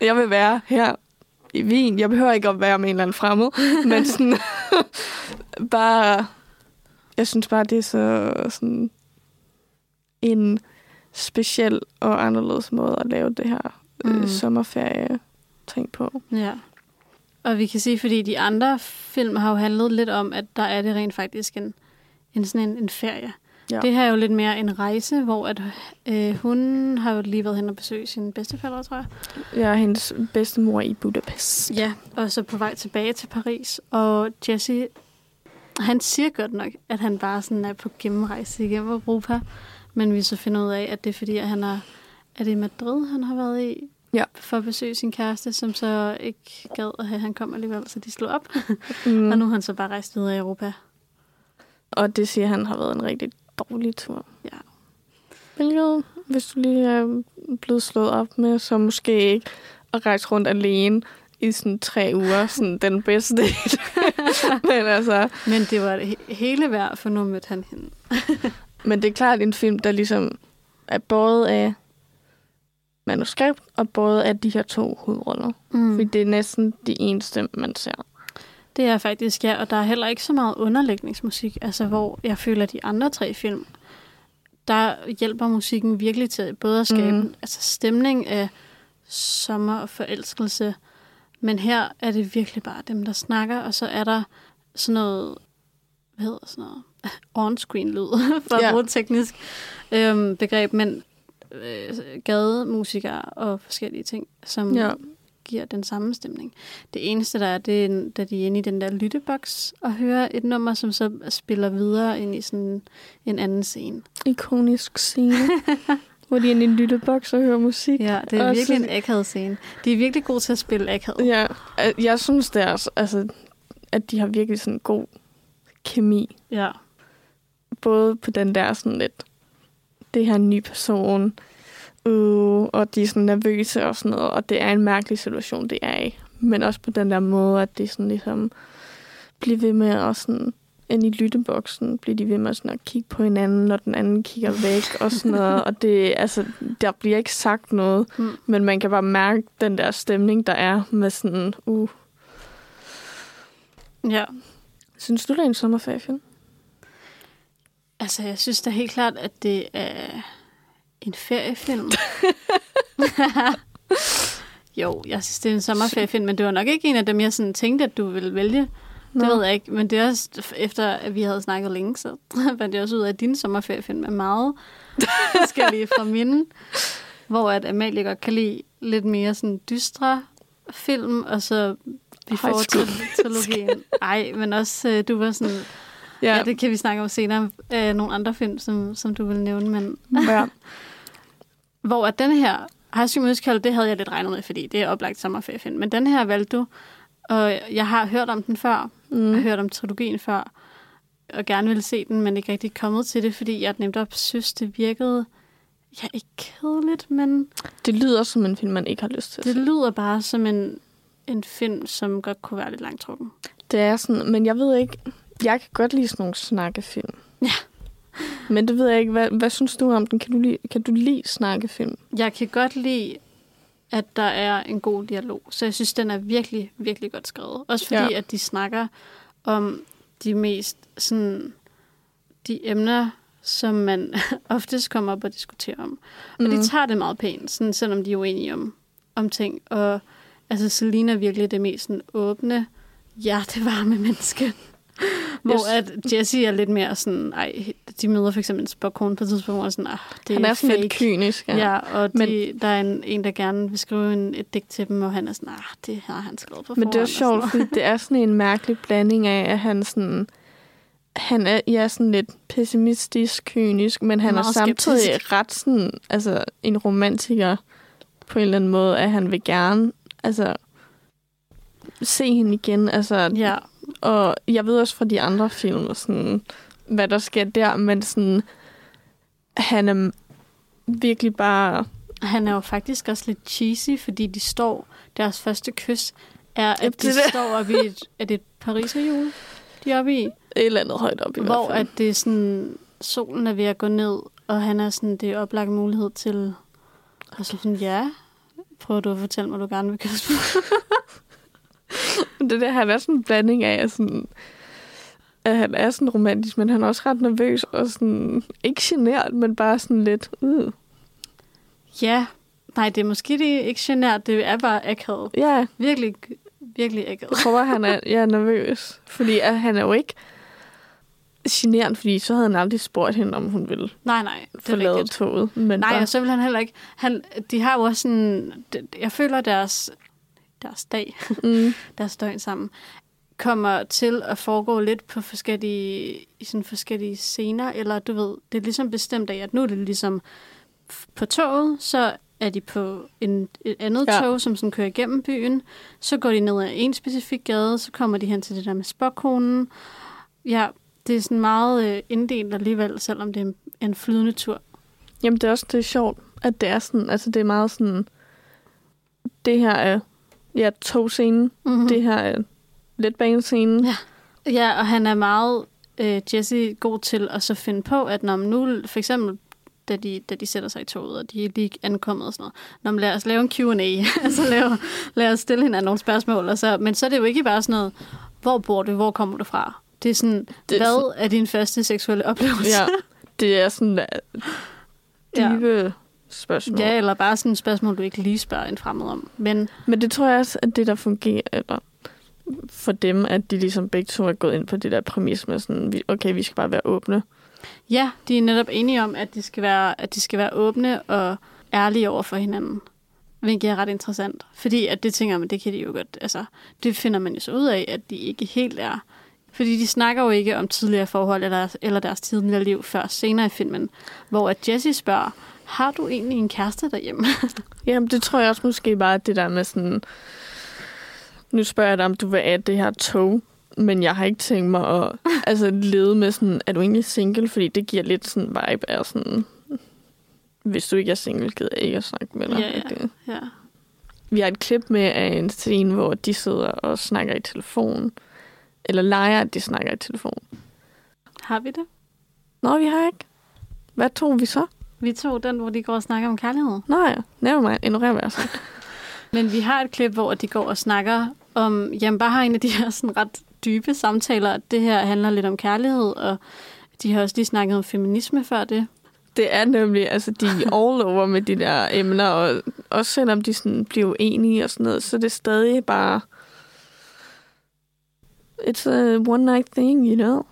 jeg vil være her i Wien. Jeg behøver ikke at være med en eller anden fremmed, men sådan... [LAUGHS] bare... Jeg synes bare, det er så sådan en speciel og anderledes måde at lave det her mm. Mm. øh, sommerferie ting på. Ja. Og vi kan sige, fordi de andre film har jo handlet lidt om, at der er det rent faktisk en, en sådan en, en ferie. Ja. Det her er jo lidt mere en rejse, hvor at, øh, hun har jo lige været hen og besøge sine bedsteforældre, tror jeg. Er hendes bedstemor i Budapest. Ja, og så på vej tilbage til Paris. Og Jesse, han siger godt nok, at han bare sådan er på gennemrejse igennem Europa. Men vi så finder ud af, at det er fordi, at han er, er det i Madrid, han har været i? Ja. For at besøge sin kæreste, som så ikke gad at have, han kom alligevel, så de slog op. Mm. [LAUGHS] og nu er han så bare rejst videre i Europa. Og det siger han har været en rigtig dårlig tur. Ja. Hvilket, hvis du lige er blevet slået op med, så måske ikke at rejse rundt alene i sådan tre uger, [LAUGHS] sådan den bedste date. [LAUGHS] Men altså... Men det var det he- hele værd, for nu mødte han hende. [LAUGHS] Men det er klart en film, der ligesom er både af manuskript og både af de her to hovedroller. Mm. Fordi det er næsten de eneste, man ser. Det er faktisk, ja, og der er heller ikke så meget underlægningsmusik, altså hvor jeg føler, at de andre tre film, der hjælper musikken virkelig til både at skabe Mm. altså stemning af sommer og forelskelse, men her er det virkelig bare dem, der snakker, og så er der sådan noget, hvad hedder sådan noget, [LAUGHS] on-screen-lyd, [LAUGHS] for at Ja. bruge et teknisk øhm, begreb, men øh, gademusikere og forskellige ting, som Ja. Giver den samme stemning. Det eneste, der er, det er, da de er inde i den der lytteboks og hører et nummer, som så spiller videre ind i sådan en anden scene. Ikonisk scene, [LAUGHS] hvor de er inde i en lytteboks og hører musik. Ja, det er Og virkelig så- en akavet scene. De er virkelig gode til at spille akavet. Ja, jeg synes det er, også, altså, at de har virkelig sådan god kemi. Ja. Både på den der sådan lidt, det her nye person, uh, og de er sådan nervøse og sådan noget, og det er en mærkelig situation, det er i. Men også på den der måde, at det sådan ligesom bliver ved med at sådan, ind i lytteboksen, bliver de ved med sådan at kigge på hinanden, når den anden kigger væk og sådan noget. Og det, altså, der bliver ikke sagt noget, Mm. men man kan bare mærke den der stemning, der er med sådan, uh. Ja. Synes du, det er en sommerferiefilm? Altså, jeg synes da helt klart, at det er en feriefilm. [LAUGHS] jo, jeg synes, det er en sommerferiefilm, men det var nok ikke en af dem, jeg sådan tænkte, at du ville vælge. Det Nå. ved jeg ikke, men det er også efter, at vi havde snakket længe, så [LAUGHS] fandt jeg også ud af, at din sommerferiefilm er meget [LAUGHS] forskellige fra mine. Hvor at Amalie godt kan lide lidt mere sådan dystre film, og så vi får til trilogien. Ej, men også øh, du var sådan... Ja. Ja. ja, det kan vi snakke om senere. Øh, nogle andre film, som, som du vil nævne, men... Ja. Hvor at den her School Musical, det havde jeg lidt regnet med, fordi det er oplagt sommerferiefilm. Men den her valgte du, og jeg har hørt om den før. Mm. Jeg har hørt om trilogien før, og gerne ville se den, men ikke rigtig kommet til det, fordi jeg nemt op synes, det virkede... Ja, ikke kedeligt, men Det lyder som en film, man ikke har lyst til det lyder bare som en, en film, som godt kunne være lidt langtrukken. Det er sådan, men jeg ved ikke, jeg kan godt lide sådan nogle snakkefilm. Ja. Men det ved jeg ikke, hvad, hvad synes du om den? Kan du lide, kan du lide snakkefilm? Jeg kan godt lide, at der er en god dialog. Så jeg synes, den er virkelig, virkelig godt skrevet. Også fordi, Ja. at de snakker om de mest sådan, de emner, som man [LAUGHS] oftest kommer op og diskuterer om. Og Mhm. de tager det meget pænt, sådan, selvom de er uenige om, om ting. Og altså, Selina er virkelig det mest sådan, åbne, hjertevarme [LAUGHS] menneske. Hvor at Jesse er lidt mere sådan, ej, de møder for eksempel en spokone på et tidspunkt, hvor er sådan, ah, det Han er er sådan fake. lidt kynisk, ja. Ja, og de, Men- der er en, en, der gerne vil skrive en, et digt til dem, og han er sådan, ah, det har han skrevet på Men det er forhånd," sjovt, fordi det er sådan en mærkelig blanding af, at han sådan... Han er ja, sådan lidt pessimistisk, kynisk, men han Meget er samtidig skeptisk. ret sådan, altså en romantiker på en eller anden måde, at han vil gerne altså, se hende igen. Altså, Ja. Og jeg ved også fra de andre film, sådan, hvad der sker der, men sådan, han er virkelig bare... Han er jo faktisk også lidt cheesy, fordi de står, deres første kys er, Ja, at det de det. står oppe i et, er det et pariserhjul, de er oppe i? Et eller andet højt op i Hvor hvert fald. at det er sådan, solen er ved at gå ned, og han er sådan, det er oplagt mulighed til, og så sådan, ja, prøver du at fortælle mig, du gerne vil kysse mig? [LAUGHS] [LAUGHS] Det der, han er sådan en blanding af, at, sådan, at han er sådan romantisk, men han er også ret nervøs og sådan, ikke genert, men bare sådan lidt, uh. Ja, nej, det er måske det er ikke genert, det er bare akavet. Ja, Virkelig, virkelig akavet. jeg tror han er [LAUGHS] ja, nervøs. Fordi at han er jo ikke genert, fordi så havde han aldrig spurgt hende, om hun ville Nej, nej, det forlade rigtigt. toget. Men Nej, bare, og så vil han heller ikke. Han, de har jo også sådan... Jeg føler, deres, deres dag, [LAUGHS] mm, deres døgn sammen, kommer til at foregå lidt på forskellige, i sådan forskellige scener, eller du ved, det er ligesom bestemt af, at nu er det ligesom på toget, så er de på en, et andet Ja. tog, som sådan kører igennem byen, så går de ned ad en specifik gade, så kommer de hen til det der med spokkonen. Ja, det det er sådan meget øh, inddelt alligevel, selvom det er en, en flydende tur. Jamen, det er også det er sjovt, at det er sådan, altså det er meget sådan, det her er ja, togscenen, mm-hmm. det her er letbanescenen. Ja. ja, og han er meget, øh, Jesse, god til at så finde på, at når nu, for eksempel, da de, da de sætter sig i toget, og de er lige ankommet og sådan noget. Når man lader os lave en Q&A, [LAUGHS] altså lave, lad os stille hinanden nogle spørgsmål. Og så, men så er det jo ikke bare sådan noget, hvor bor du, hvor kommer du fra? Det er sådan, det hvad er din første seksuelle oplevelse? Ja, det er sådan dybe ja. Spørgsmål. Ja, eller bare sådan et spørgsmål, du ikke lige spørger en fremmed om. Men, Men det tror jeg også, at det, der fungerer, eller for dem, at de ligesom begge to er gået ind på det der præmis med sådan, okay, vi skal bare være åbne. Ja, de er netop enige om, at de skal være, at de skal være åbne og ærlige over for hinanden. Hvilket er ret interessant. Fordi at det tænker man, det kan de jo godt, altså, det finder man jo så ud af, at de ikke helt er. Fordi de snakker jo ikke om tidligere forhold eller, eller deres tidligere liv før senere i filmen. Hvor at Jesse spørger, har du egentlig en kæreste derhjemme? [LAUGHS] Jamen, det tror jeg også måske bare, at det der med sådan... Nu spørger jeg dig, om du vil af det her tog, men jeg har ikke tænkt mig at [LAUGHS] altså, lede med sådan, er du egentlig single? Fordi det giver lidt sådan vibe af sådan, hvis du ikke er single, gider jeg ikke at snakke med dig. Ja, ja. Det. ja. Vi har et klip med af en scene, hvor de sidder og snakker i telefon. Eller leger, at de snakker i telefon. Har vi det? Nå, vi har ikke. Hvad tog vi så? Vi tog den, hvor de går og snakker om kærlighed. Nå ja, never mind. Ignorer jeg sagt. [LAUGHS] Men vi har et klip, hvor de går og snakker om, jamen bare har en af de her sådan ret dybe samtaler. Det her handler lidt om kærlighed, og de har også lige snakket om feminisme før det. Det er nemlig, altså de er all [LAUGHS] over med de der emner, og også selvom de sådan bliver enige og sådan noget, så det er stadig bare... It's a one night thing, you know?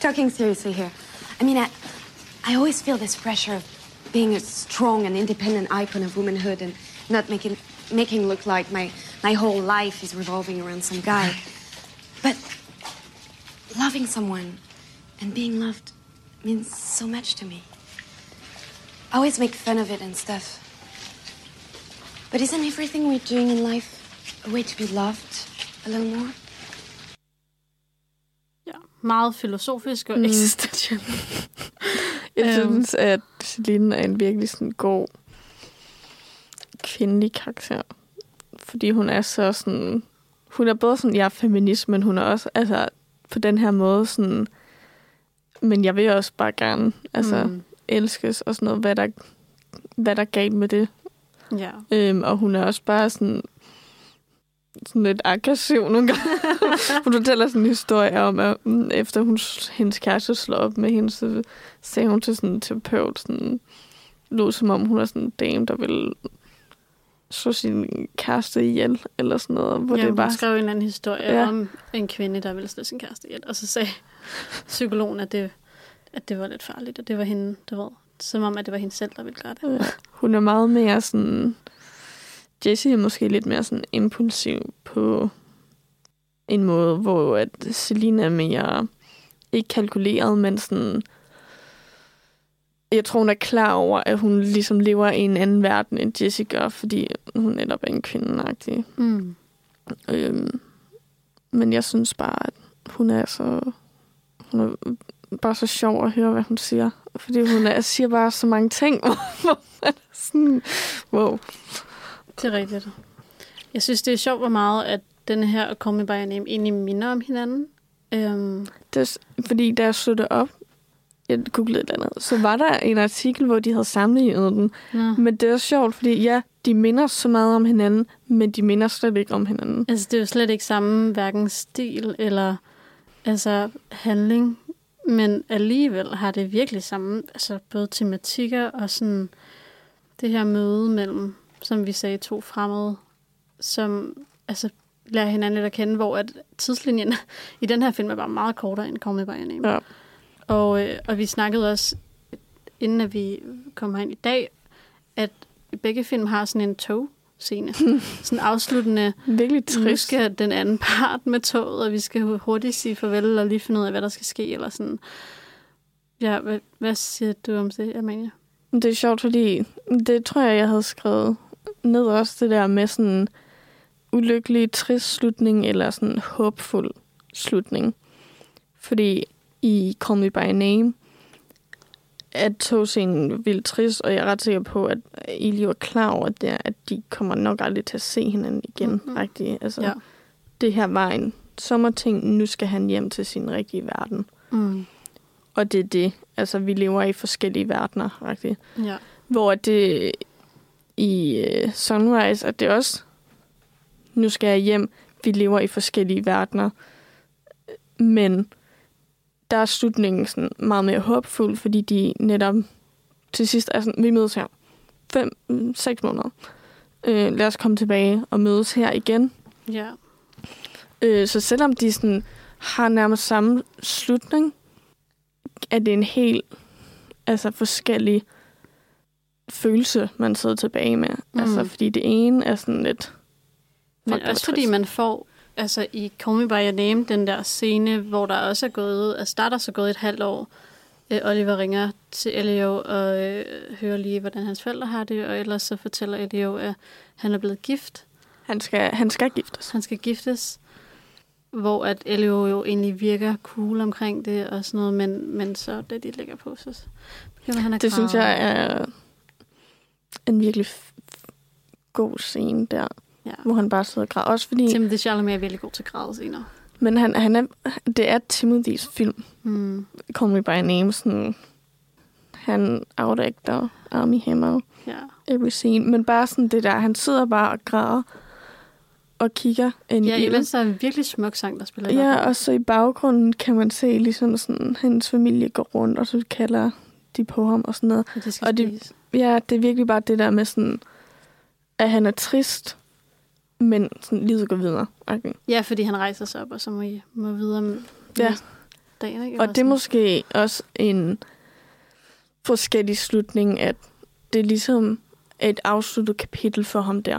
Talking seriously here. I mean, I, I always feel this pressure of being a strong and independent icon of womanhood and not making making look like my my whole life is revolving around some guy. But loving someone and being loved means so much to me. I always make fun of it and stuff. But isn't everything we're doing in life a way to be loved a little more? Ja, meget filosofisk og mm. eksistentiel. [LAUGHS] Jeg synes, at Celine er en virkelig sådan god kvindelig karakter. Fordi hun er så sådan... Hun er både sådan, jeg er feminist, men hun er også altså, på den her måde sådan... Men jeg vil også bare gerne altså, mm. elskes og sådan noget, hvad der, hvad der er galt med det. Ja. Øhm, og hun er også bare sådan sådan lidt aggressiv nogle gange. [LAUGHS] hun fortæller sådan en historie om, at mm, efter hun, hendes kæreste slår op med hende, så sagde hun til sådan en terapeut, sådan, lød som om hun er sådan en dame, der vil så sin kæreste ihjel, eller sådan noget. Hvor ja, det hun bare... skrev en anden historie Ja. om en kvinde, der ville slå sin kæreste ihjel. Og så sagde psykologen, at det, at det var lidt farligt, og det var hende, der var som om, at det var hende selv, der ville gøre det. Ja. Hun er meget mere sådan... Jessie er måske lidt mere sådan impulsiv på en måde, hvor at Selina er mere ikke kalkuleret, men sådan... Jeg tror, hun er klar over, at hun ligesom lever i en anden verden, end Jessie gør, fordi hun netop er en kvindenagtig. Mm. Øhm, men jeg synes bare, at hun er så... Hun er bare så sjov at høre, hvad hun siger. Fordi hun er, siger bare så mange ting, [LAUGHS] hvor man er sådan... Wow. Det er rigtigt. Jeg synes, det er sjovt, hvor meget, at den her og Call Me By Your Name egentlig minder om hinanden. Øhm, Det fordi da jeg slog det op, jeg googlede et eller andet, så var der en artikel, hvor de havde sammenlignet den. Nå. Men det er sjovt, fordi ja, de minder så meget om hinanden, men de minder slet ikke om hinanden. altså, det er jo slet ikke samme hverken stil eller altså, handling, men alligevel har det virkelig samme, altså både tematikker og sådan det her møde mellem, som vi sagde, to fremmede, som altså lærer hinanden lidt at kende, hvor at tidslinjen [LAUGHS] i den her film er bare meget kortere end Call Me By Your Name. Ja. Og, øh, og vi snakkede også, inden at vi kom herind i dag, at begge film har sådan en togscene. [LAUGHS] sådan afsluttende. Virkelig Nu trist. skal den anden part med toget, og vi skal hurtigt sige farvel og lige finde ud af, hvad der skal ske. Eller sådan. Ja, hvad, hvad siger du om det, Amalie? Det er sjovt, fordi det tror jeg, jeg havde skrevet ned også, det der med sådan ulykkelig, trist slutning, eller sådan håbfuld slutning. Fordi i Call Me By Name, at togscenen vildt trist, og jeg er ret sikker på, at Elio er klar over det, at de kommer nok aldrig til at se hinanden igen. Mm-hmm. Rigtig. Altså, Ja. Det her var en sommerting, nu skal han hjem til sin rigtige verden. Mm. Og det er det. Altså, vi lever i forskellige verdener, rigtig. Ja. Hvor det i uh, Sunrise, at det også, nu skal jeg hjem, vi lever i forskellige verdener. Men der er slutningen sådan meget mere håbfuld, fordi de netop til sidst er sådan, vi mødes her. Fem, seks måneder. Øh, lad os komme tilbage og mødes her igen. Ja. Øh, så selvom de sådan har nærmest samme slutning, er det en helt altså forskellig følelse, man sidder tilbage med. Mm. Altså, fordi det ene er sådan lidt... Men også fordi trist. man får, altså i Call Me By Your Name, den der scene, hvor der også er gået, altså der er der så gået et halvt år, øh, Oliver ringer til Elio og øh, hører lige, hvordan hans forældre har det, og ellers så fortæller Elio, at han er blevet gift. Han skal, han skal giftes. Han skal giftes. Hvor at Elio jo egentlig virker cool omkring det og sådan noget, men, men så da de lægger på, så begynder han at Det synes jeg er en virkelig god scene der, ja. hvor han bare sidder og græder. Også fordi, Timothy Chalamet er virkelig god til at græde senere. men han, han er, det er Timothys film. Mm. Call Me By Name. Sådan, han outacter Army Hammer Ja. every scene. Men bare sådan det der, han sidder bare og græder og kigger ind Ja, i imens der er en virkelig smuk sang, der spiller Ja, og så i baggrunden kan man se ligesom sådan, hendes familie går rundt, og så kalder de på ham og sådan noget. Og det skal og det, ja, det er virkelig bare det der med sådan, at han er trist, men sådan, livet går videre. Okay. Ja, fordi han rejser sig op, og så må I må videre med Ja. dagen, ikke? Og det er måske også en forskellig slutning, at det er ligesom et afsluttet kapitel for ham der.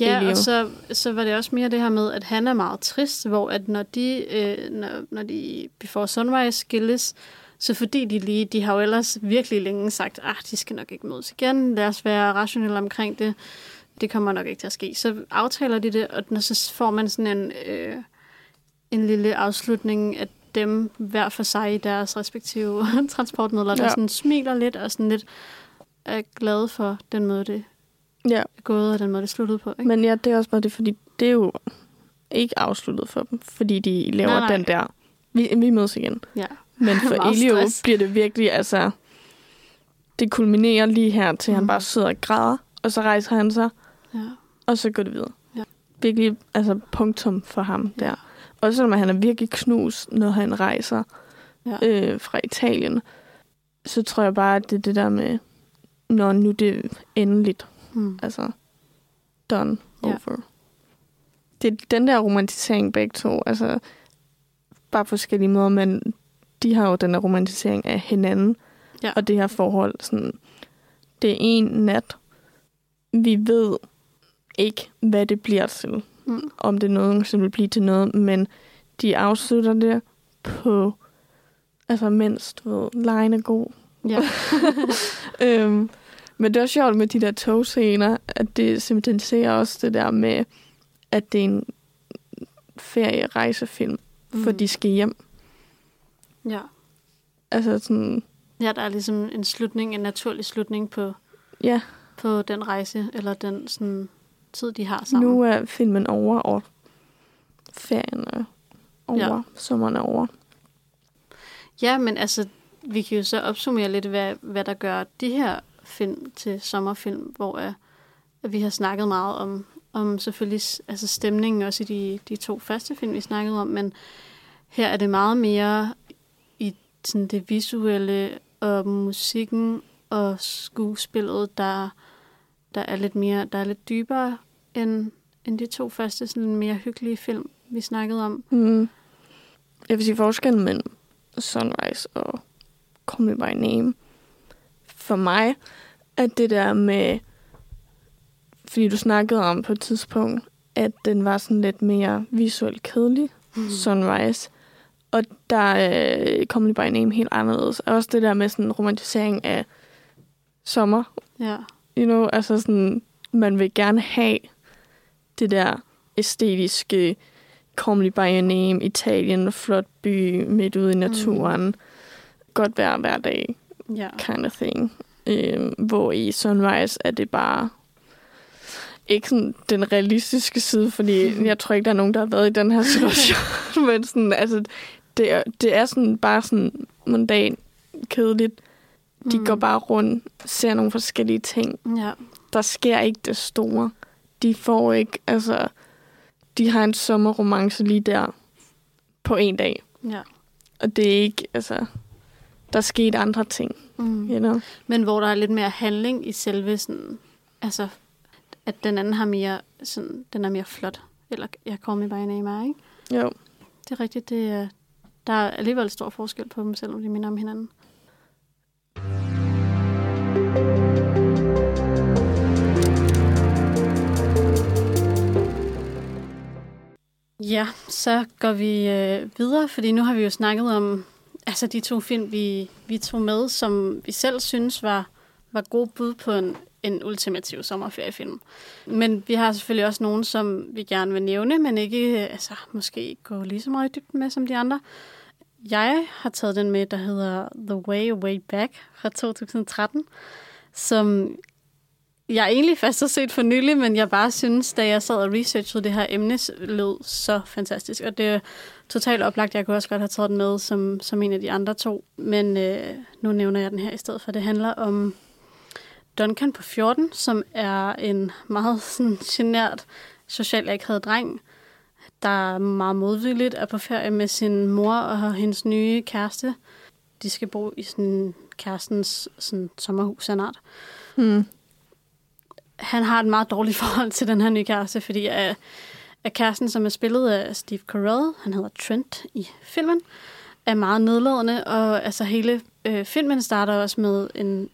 Ja, Elio. og så, så var det også mere det her med, at han er meget trist, hvor at når de, øh, når, når de Before Sunrise skilles, så fordi de lige, de har jo ellers virkelig længe sagt, ah, de skal nok ikke mødes igen, lad os være rationelle omkring det, det kommer nok ikke til at ske. Så aftaler de det, og når så får man sådan en, øh, en lille afslutning af dem hver for sig i deres respektive [LAUGHS] transportmidler, der Ja. sådan smiler lidt og sådan lidt er glade for den måde, det Ja. er gået, og den måde, det sluttede på. Ikke? Men ja, det er også bare det, fordi det er jo ikke afsluttet for dem, fordi de laver Nej, nej. den der, vi, vi mødes igen. Ja. Men for Elio stress. bliver det virkelig, altså, det kulminerer lige her, til mm. han bare sidder og græder, og så rejser han sig, Ja. og så går det videre. Ja. Virkelig, altså, punktum for ham der. Også selvom han er virkelig knust, når han rejser Ja. øh, fra Italien, så tror jeg bare, at det er det der med, når nu det er endeligt. Mm. Altså, done, Ja. over. Det er den der romantisering begge to, altså, bare på forskellige måder, men de har jo den der romantisering af hinanden, Ja. og det her forhold, sådan, det er en nat. Vi ved ikke, hvad det bliver til. Mm. Om det nogensinde vil blive til noget, men de afslutter det på, altså mens, du ved, lejen er god. Ja. [LAUGHS] øhm, men det er også sjovt med de der togscener, at det symboliserer også det der med, at det er en ferierejsefilm, mm. for de skal hjem. Ja. Altså sådan, Ja, der er ligesom en slutning, en naturlig slutning på, ja, på den rejse, eller den sådan, tid, de har sammen. nu er filmen over, og ferien er over, Ja. sommeren er over. Ja, men altså, vi kan jo så opsummere lidt, hvad, hvad der gør de her film til sommerfilm, hvor uh, at vi har snakket meget om, om selvfølgelig altså stemningen også i de, de to første film, vi snakkede om, men her er det meget mere sådan det visuelle og musikken og skuespillet, der, der er lidt mere, der er lidt dybere end, end de to første sådan mere hyggelige film, vi snakkede om. Mm. Jeg vil sige forskellen mellem Sunrise og Call Me By Name. For mig er det der med, fordi du snakkede om på et tidspunkt, at den var sådan lidt mere visuelt kedelig, mm. Sunrise. Og der er Call Me By Name helt anderledes. Og også det der med sådan en romantisering af sommer. Ja. You know, altså sådan, man vil gerne have det der æstetiske Me By Name, Italien, flot by, midt ude i naturen. Mm. Godt vejr hver dag, Ja. kind of thing. Øh, hvor i Sunrise er det bare ikke sådan den realistiske side, fordi mm. [LAUGHS] jeg tror ikke, der er nogen, der har været i den her situation. [LAUGHS] Men sådan, altså, det er, det er sådan bare sådan mundan, kedeligt. De Mm. går bare rundt, ser nogle forskellige ting. Ja. Der sker ikke det store. De får ikke, altså, de har en sommerromance lige der på en dag. Ja. Og det er ikke, altså, der skete andre ting. Mm. You know? Men hvor der er lidt mere handling i selve sådan, altså, at den anden har mere, sådan, den er mere flot. Eller jeg kommer med bare en af ikke? Jo. Det er rigtigt, det er, der er alligevel stor forskel på dem, selvom de minder om hinanden. Ja, så går vi øh, videre, fordi nu har vi jo snakket om altså de to film, vi, vi tog med, som vi selv synes var, var gode bud på en, en ultimativ sommerferiefilm. Men vi har selvfølgelig også nogen, som vi gerne vil nævne, men ikke øh, altså, måske ikke gå lige så meget i dybden med som de andre. Jeg har taget den med, der hedder The Way Way Back fra 2013, som jeg egentlig først har set for nylig, men jeg bare synes, da jeg sad og researchede det her emne, lød så fantastisk. Og det er totalt oplagt. Jeg kunne også godt have taget den med som, som en af de andre to. Men øh, nu nævner jeg den her i stedet for. Det handler om Duncan på 14, som er en meget sådan, genert, socialt akavet dreng, der er meget modvilligt er på ferie med sin mor og hendes nye kæreste. De skal bo i sådan kærestens sådan, sommerhus af en art Hmm. han har et meget dårligt [LAUGHS] forhold til den her nye kæreste, fordi at, at kæresten, som er spillet af Steve Carell, han hedder Trent i filmen, er meget nedladende, og altså hele øh, filmen starter også med en,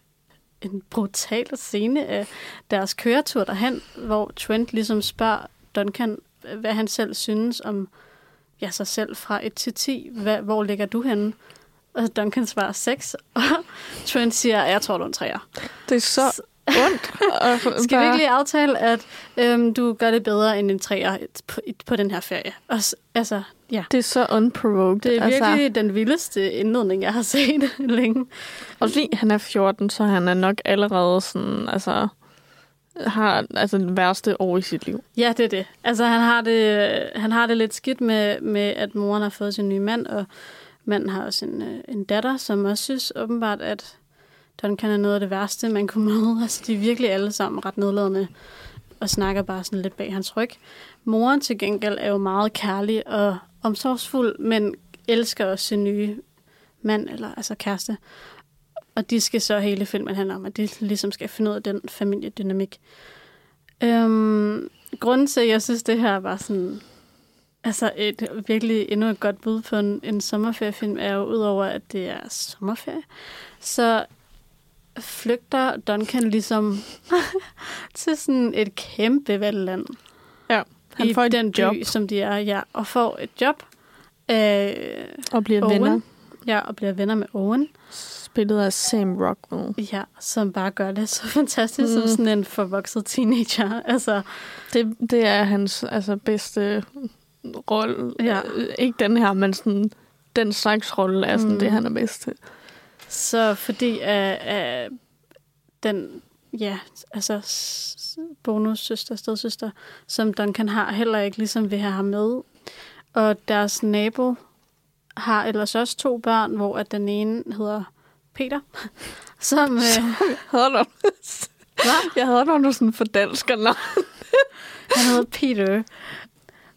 en brutal scene af deres køretur derhen, hvor Trent ligesom spørger Duncan, hvad han selv synes om ja, sig selv fra 1 til 10. Hvad, hvor ligger du henne? Og Duncan svarer 6, og [LAUGHS] Trent siger, jeg tror, du er en træer. Det er så ondt. [LAUGHS] Skal vi ikke lige aftale, at øhm, du gør det bedre end en træer på, på den her ferie? Og, altså, ja. Det er så unprovoked. Det er altså. virkelig den vildeste indledning, jeg har [LAUGHS] set længe. Og fordi han er 14, så han er nok allerede sådan, altså, har altså den værste år i sit liv. Ja, det er det. Altså, han har det, han har det lidt skidt med, med, at moren har fået sin nye mand, og manden har også en, øh, en datter, som også synes åbenbart, at Duncan er noget af det værste, man kunne møde. [LAUGHS] Altså, de er virkelig alle sammen ret nedladende og snakker bare sådan lidt bag hans ryg. Moren til gengæld er jo meget kærlig og omsorgsfuld, men elsker også sin nye mand, eller altså kæreste. Og de skal så hele filmen handle om, at de ligesom skal finde ud af den familiedynamik. Øhm, grunden til, at jeg synes, det her var sådan... Altså et virkelig endnu et godt bud på en, en sommerferiefilm, er jo udover, at det er sommerferie, så flygter Duncan ligesom [LAUGHS] til sådan et kæmpe valgland. Ja, han får den by, job. som de er, ja, og får et job. Øh, Og bliver Owen. venner. Ja, og bliver venner med Owen. Spillet af Sam Rockwell. Ja, som bare gør det så [LAUGHS] fantastisk mm. som sådan en forvokset teenager. [LAUGHS] Altså, Det, det er hans altså, bedste rolle. Ja. Øh, Ikke den her, men sådan, den slags rolle er sådan Mm. det, han er bedst til. Så fordi at, at den, ja, altså bonussøster, stedsøster, som Duncan har, heller ikke ligesom vil have ham med. Og deres nabo har ellers også to børn, hvor at den ene hedder Peter, [LAUGHS] som... Øh, Havde du? Jeg havde noget sådan for dansk han hedder Peter,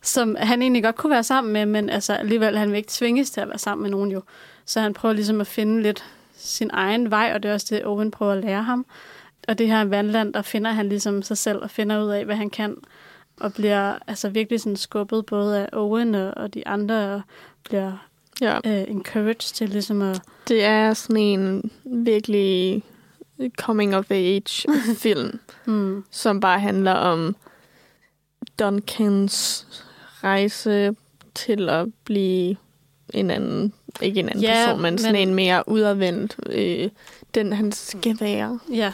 som han egentlig godt kunne være sammen med, men altså alligevel, han vil ikke tvinges til at være sammen med nogen jo. Så han prøver ligesom at finde lidt sin egen vej, og det er også det, Owen prøver at lære ham. Og det her vandland, der finder han ligesom sig selv og finder ud af, hvad han kan, og bliver altså virkelig sådan skubbet både af Owen og, og de andre, og bliver ja. øh, encouraged til ligesom at... Det er sådan en virkelig coming of age [LAUGHS] film, Mm. som bare handler om Duncans rejse til at blive en anden, ikke en anden Ja, person, men sådan men- en mere udadvendt, øh, den han skal være. Ja,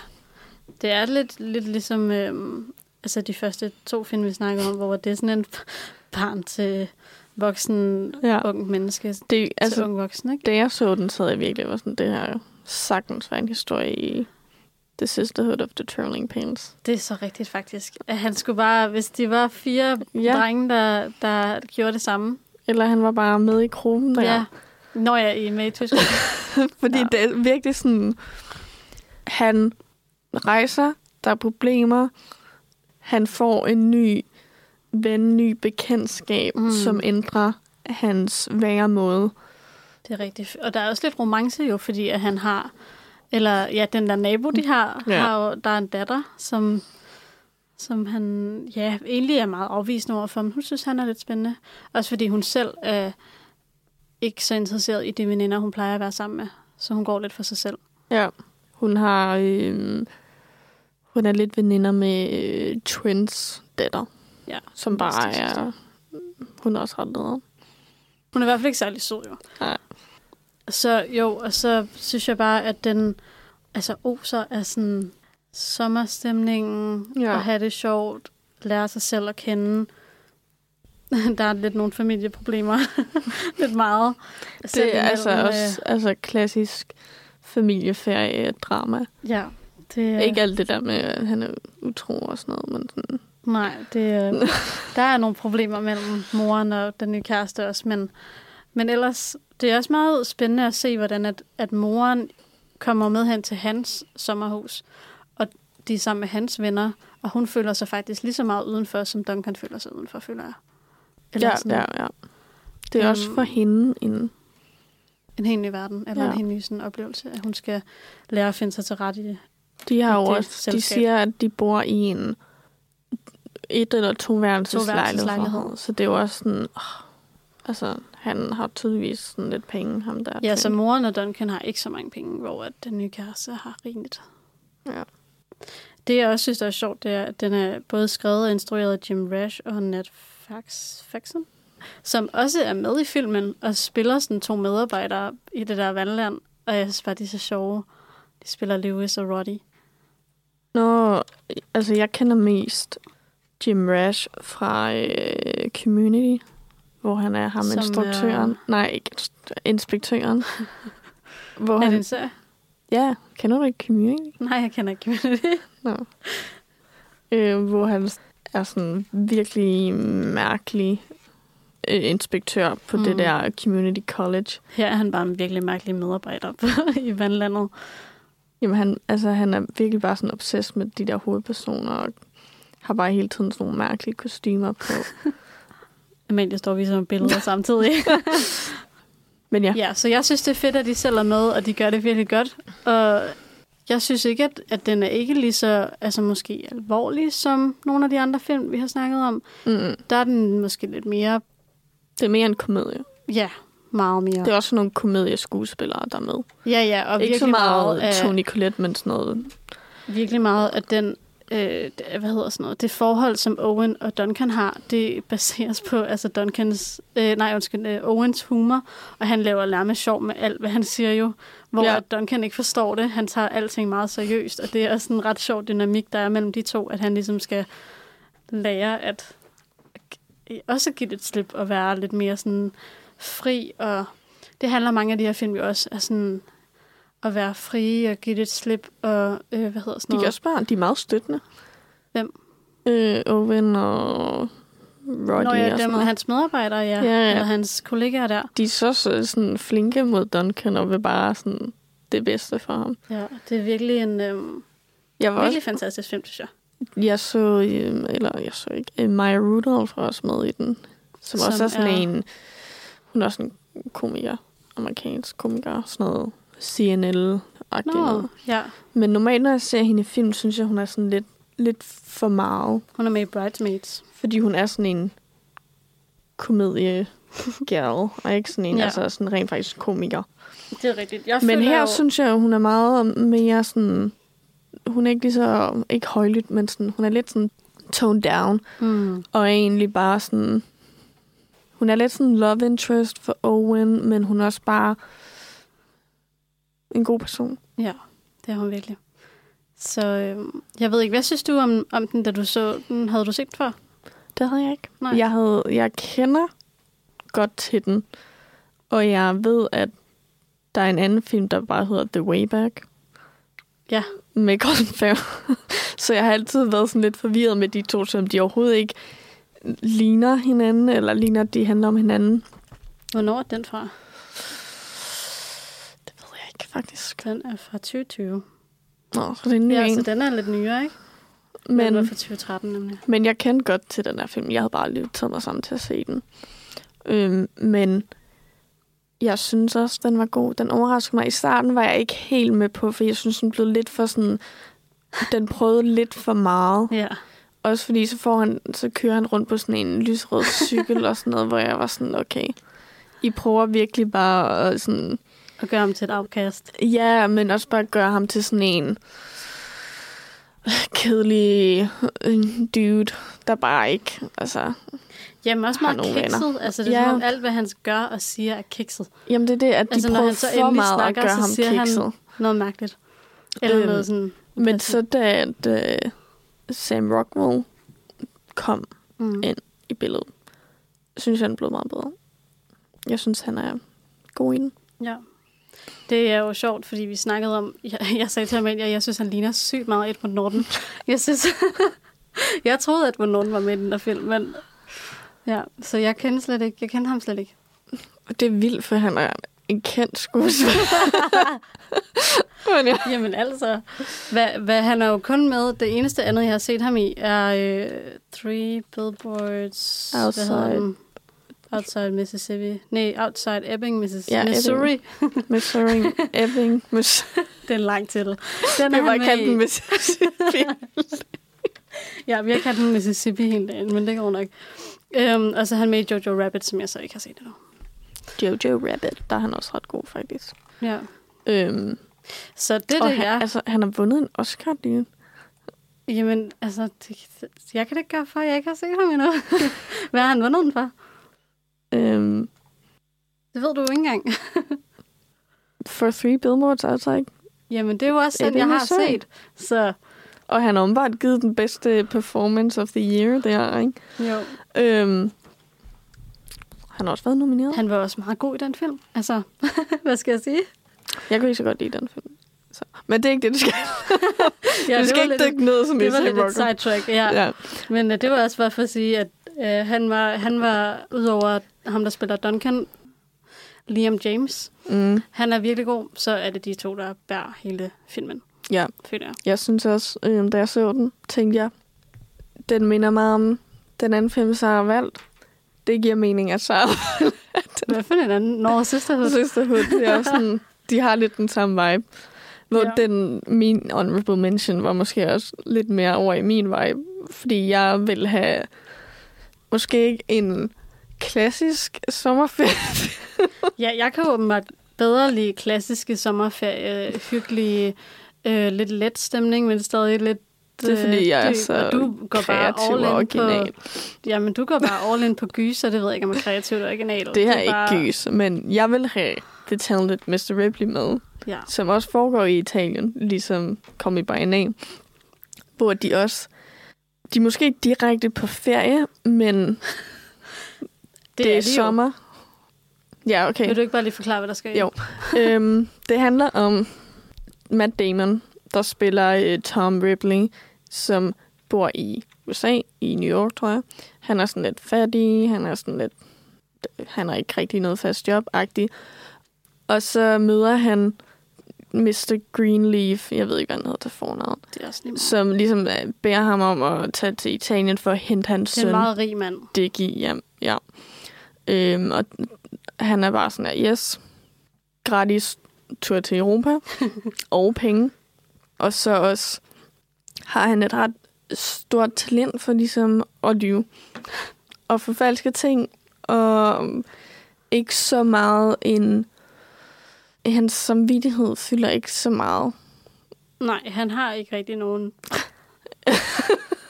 det er lidt, lidt ligesom øhm, altså de første to film, vi snakker om, hvor det er sådan en barn til voksen, Ja. ung menneske Det, til altså, ung voksen, ikke? da jeg så den, så havde jeg virkelig var sådan, det her sagtens var en historie i The Sisterhood of the Traveling Pants. Det er så rigtigt, faktisk. At han skulle bare, hvis de var fire Ja. ja. drenge, der, der gjorde det samme. Eller han var bare med i gruppen der. Ja. Når jeg er med i Tyskland. [LAUGHS] Fordi ja. det er virkelig sådan, han rejser, der er problemer, han får en ny ven, ny bekendtskab, mm. Mm. som ændrer hans væremåde. Det er rigtigt. Og der er også lidt romance jo, fordi at han har, eller ja, den der nabo, de har, Ja. ja. har jo, der er en datter, som, som han, ja, egentlig er meget afvisende over for, men hun synes, han er lidt spændende. Også fordi hun selv er ikke så interesseret i de veninder, hun plejer at være sammen med. Så hun går lidt for sig selv. Ja, hun har, øh, hun er lidt veninder med øh, Twins datter, Ja, som bare er, hun er også ret leder. Hun er i hvert fald ikke særlig sød, jo. Nej. Så jo, og så synes jeg bare, at den altså oser af sådan sommerstemningen, Ja. og have det sjovt, lære sig selv at kende. [LAUGHS] Der er lidt nogle familieproblemer. [LAUGHS] lidt meget. Det er altså imellem, også altså, klassisk familieferie-drama. Øh, ja, det er... Ikke alt det der med, at han er utro og sådan noget, men sådan... Nej, det, er- der er nogle problemer mellem moren og den nye kæreste også, men, men ellers, det er også meget spændende at se, hvordan at, at moren kommer med hen til hans sommerhus, og de er sammen med hans venner, og hun føler sig faktisk lige så meget udenfor, som Duncan føler sig udenfor, føler jeg. Ja, sådan ja, ja. Det er også Øhm, for hende en... En helt ny verden, eller Ja. en helt ny sådan oplevelse, at hun skal lære at finde sig til ret i det. De har jo også, de siger, at de bor i en et eller to værelses lejlighed. Toværelseslejlighed. Så det er jo også sådan... åh, altså, han har tydeligvis sådan lidt penge, ham der. Ja, så moren og Duncan har ikke så mange penge, hvor at den nye kæreste har rigeligt. Ja. Det, jeg også synes, der er sjovt, det er, at den er både skrevet og instrueret af Jim Rash og Nat Fax, Faxon, som også er med i filmen og spiller sådan to medarbejdere i det der vandland. Og jeg synes bare, de er så sjove. De spiller Lewis og Roddy. Nå, altså jeg kender mest Jim Rash fra øh, Community, hvor han er ham Som instruktøren. er- Nej, ikke inspektøren. [LAUGHS] hvor Er han, det en serie? Ja, kender du ikke Community? Nej, jeg kender ikke Community. Nå. Øh, hvor han er sådan virkelig mærkelig øh, inspektør på mm. det der Community College. Her er han bare en virkelig mærkelig medarbejder på, [LAUGHS] i vandlandet. Jamen han, altså, han er virkelig bare sådan obsessed med de der hovedpersoner, og har bare hele tiden sådan nogle mærkelige kostymer på. [LAUGHS] Amalie står viser mig billeder samtidig. [LAUGHS] Men ja. Ja, så jeg synes, det er fedt, at de selv er med, og de gør det virkelig godt. Og jeg synes ikke, at, at den er ikke lige så altså måske alvorlig som nogle af de andre film, vi har snakket om. Mm. Der er den måske lidt mere, Det er mere en komedie. ja, meget mere. Det er også nogle komedieskuespillere, der er med. Ja, ja, og Ikke så meget, meget af- Tony Collette, men sådan noget. virkelig meget af den, øh, det- hvad hedder sådan noget, det forhold, som Owen og Duncan har, det baseres på altså Duncans, øh, nej undskyld, øh, Owens humor, og han laver nærmest sjov med alt, hvad han siger jo, hvor Ja. Duncan ikke forstår det. Han tager alting meget seriøst, og det er også en ret sjov dynamik, der er mellem de to, at han ligesom skal lære at også give det et slip og være lidt mere sådan fri, og det handler mange af de her film jo også af sådan at være fri og give det et slip, og øh, hvad hedder sådan De, kan noget? også bare, de er meget støttende. Hvem? Øh, Owen og Roddy Nå og ja, sådan dem, noget. hans medarbejdere, ja. Ja, ja. Eller hans kollegaer der. De er så, så sådan flinke mod Duncan, og vil bare sådan det bedste for ham. Ja, det er virkelig en øhm, Jeg var virkelig også, fantastisk film, synes jeg. jeg så, øh, eller jeg så ikke, øh, Maya Rudolph var også med i den, som, Som også er sådan er- en, hun er også en komiker, amerikansk komiker, sådan noget CNL-agtigt Nå, noget. ja. Men normalt, når jeg ser hende i film, synes jeg, hun er sådan lidt, lidt for meget. Hun er med i Bridesmaids. Fordi hun er sådan en komedie girl, og ikke sådan en, ja. Altså sådan rent faktisk komiker. Det er rigtigt. Jeg Men her jo, synes jeg, hun er meget mere sådan... Hun er ikke lige så... Ikke højlydt, men sådan, hun er lidt sådan toned down. Mm. Og er egentlig bare sådan... Hun er lidt sådan love interest for Owen, men hun er også bare en god person. Ja, det er hun virkelig. Så øhm, jeg ved ikke, hvad synes du om, om den, da du så den? Havde du set den før? Det havde jeg ikke. Nej. Jeg, havde, jeg kender godt til den. Og jeg ved, at der er en anden film, der bare hedder The Way Back. Ja. Med Colin Farrell. [LAUGHS] Så jeg har altid været sådan lidt forvirret med de to, som de overhovedet ikke ligner hinanden, eller ligner, at de handler om hinanden. Hvornår er den fra? Ikke, faktisk. Den er fra 2020. Nå, så det er en ny Ja, en. så den er lidt nyere, ikke? Men- Den var fra 2013 nemlig. Men jeg kendte godt til den her film. Jeg havde bare lige taget mig sammen til at se den. Øhm, men jeg synes også, den var god. Den overraskede mig. I starten var jeg ikke helt med på, for jeg synes, den blev lidt for sådan... Den prøvede lidt for meget. Ja. Også fordi så, får han, så kører han rundt på sådan en lysrød cykel og sådan noget, hvor jeg var sådan, okay, I prøver virkelig bare at sådan... At gøre ham til et afkast. Ja, men også bare gøre ham til sådan en kedelig øh, dude, der bare ikke, altså... Jamen også meget kikset. venner. Altså, det er Ja. som om alt, hvad han gør og siger, er kikset. Jamen, det er det, at de altså, prøver så for meget snakker, at gøre ham kikset. han noget mærkeligt. Eller Øhm, noget sådan... Men så da, da Sam Rockwell kom mm. ind i billedet, synes jeg, han blev meget bedre. Jeg synes, han er god i den. Ja. Det er jo sjovt, fordi vi snakkede om... Jeg, jeg sagde til ham, at jeg, jeg synes, han ligner sygt meget Edward Norton. Jeg synes... [LAUGHS] jeg troede, at Edward Norton var med i den der film, men... Ja, så jeg kender slet ikke. Jeg kender ham slet ikke. Og det er vildt, for han er en kendt skuespiller. [LAUGHS] Men ja. Jamen altså, hvad, hvad, han er jo kun med, det eneste andet, jeg har set ham i, er øh, Three Billboards... Outside. Outside Mississippi. Nej, Outside Ebbing, Missis- Ja, Missouri. [LAUGHS] Missouri. Ebbing. Miss... [LAUGHS] det er en lang titel. Den er er bare kaldt den Mississippi. [LAUGHS] Ja, vi har kaldt den Mississippi hele dagen, men det går nok. Øhm, og så er han med i Jojo Rabbit, som jeg så ikke har set endnu. Jojo Rabbit, der er han også ret god, faktisk. Ja. Øm, Så det er det, han, jeg... altså, han har vundet en Oscar lige. Jamen, altså, det, jeg kan det ikke gøre for, at jeg ikke har set ham endnu. Hvad har han vundet den for? Øhm, Det ved du jo ikke engang. for Three Billboards Outside. Jamen, det er jo også den, jeg har Missouri. set. Så Og han har åbenbart givet den bedste performance of the year, det her, ikke? jo. Øhm, han har også været nomineret. Han var også meget god i den film. Altså, [LAUGHS] hvad skal jeg sige? Jeg kunne ikke så godt lide den film. Så. Men det er ikke det, du skal. [LAUGHS] Ja, du skal ikke dykke et- ned som Det var lidt et sidetrack, ja. Ja. ja. Men uh, det var også bare for at sige, at uh, han, var, han var, udover ham, der spiller Duncan, Liam James, Mm. han er virkelig god, så er det de to, der bærer hele filmen, Ja, føler jeg. jeg synes også, øhm, da jeg så den, tænkte jeg, den minder meget om den anden film, Sarah har valgt. Det giver mening, at Sarah [LAUGHS] Hvad for en anden? Norge Sisterhood. Sisterhood, det er også sådan, [LAUGHS] de har lidt den samme vibe. Hvor ja. den, min honorable mention var måske også lidt mere over i min vibe, fordi jeg vil have måske ikke en klassisk sommerferie. [LAUGHS] Ja, jeg kan åbenbart bedre lide klassiske sommerferie, hyggelige, øh, lidt let stemning, men stadig lidt Det er, fordi øh, jeg er dyb, så du går bare kreativ all og in original. På, jamen, du går bare all in på gyser, det ved jeg ikke, om er kreativt og original. Det her er ikke bare, gys, men jeg vil have The Talented Mr. Ripley med, Ja. som også foregår i Italien, ligesom Kom i by Name, hvor de også, de er måske ikke direkte på ferie, men det, det er, er er jo. sommer. Ja, okay. Vil du ikke bare lige forklare, hvad der i? Jo. [LAUGHS] øhm, det handler om Matt Damon, der spiller øh, Tom Ripley, som bor i USA, i New York, tror jeg. Han er sådan lidt fattig, han er sådan lidt... Han har ikke rigtig noget fast job -agtig. Og så møder han Mr. Greenleaf, jeg ved ikke, hvad han hedder til fornavn, Det er også lige som ligesom øh, beder ham om at tage til Italien for at hente hans Det er en søn. meget rig mand. Dickie, ja. ja. Øhm, og han er bare sådan her, yes, gratis tur til Europa, [LAUGHS] og penge. Og så også har han et ret stort talent for ligesom at lyve. Og forfalske ting, og ikke så meget en... Hans samvittighed fylder ikke så meget. Nej, han har ikke rigtig nogen... [LAUGHS]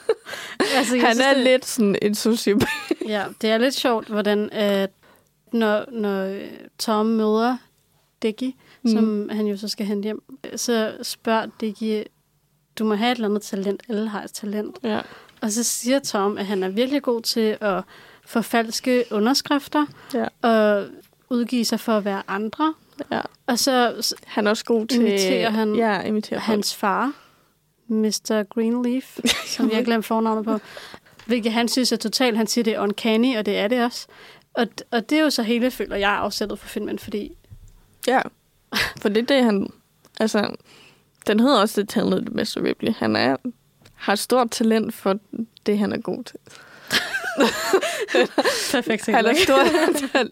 [LAUGHS] altså, jeg Han synes, er det- lidt sådan en sociopat. [LAUGHS] Ja, det er lidt sjovt, hvordan at når, når øh, Tom møder Dickie, mm. Som han jo så skal hente hjem, så spørger Dickie, du må have et eller andet talent, alle har et talent. Ja. Og så siger Tom, at han er virkelig god til at forfalske underskrifter Ja. og udgive sig for at være andre. Ja. Og så Han er også god til... imiterer han ja, imiterer folk. hans far, Mr. Greenleaf, [LAUGHS] som jeg har glemt fornavnet på. Hvilket han synes er totalt, han siger, det er uncanny, og det er det også. Og, og det er jo så hele, føler jeg, afsættet for filmen, fordi Ja, for det er det, han... Altså, den hedder også The Talented Mr. Ripley. Han er, har stort talent for det, han er god til. Perfekt han, er stort, han,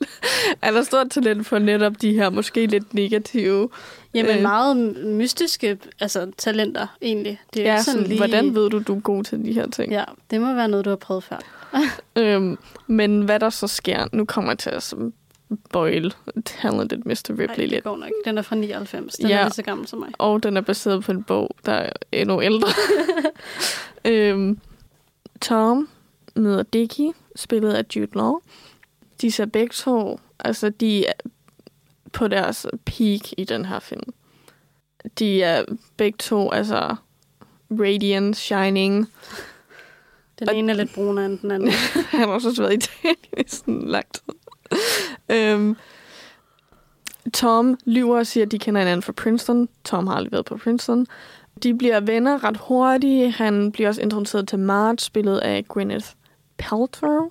han har stort talent for netop de her måske lidt negative... Jamen øh, meget mystiske altså, talenter, egentlig. Det er Ja, sådan sådan, lige... hvordan ved du, du er god til de her ting? Ja, det må være noget, du har prøvet før. [LAUGHS] Øhm, men hvad der så sker, nu kommer jeg til at boil Talented Mr. Ripley Ej, det lidt. går nok. Den er fra 99. Den Ja. er lige så gammel som mig. Og den er baseret på en bog, der er endnu ældre. [LAUGHS] øhm, Tom møder Dickie, spillet af Jude Law. De ser begge to, altså de er på deres peak i den her film. De er begge to, altså radiant, shining. Den ene er lidt brunere end den anden. [LAUGHS] Han har også været i Italien i sådan lang tid. øhm, Tom lyver og siger, at de kender hinanden fra Princeton. Tom har aldrig været på Princeton. De bliver venner ret hurtigt. Han bliver også introduceret til Marge, spillet af Gwyneth Paltrow,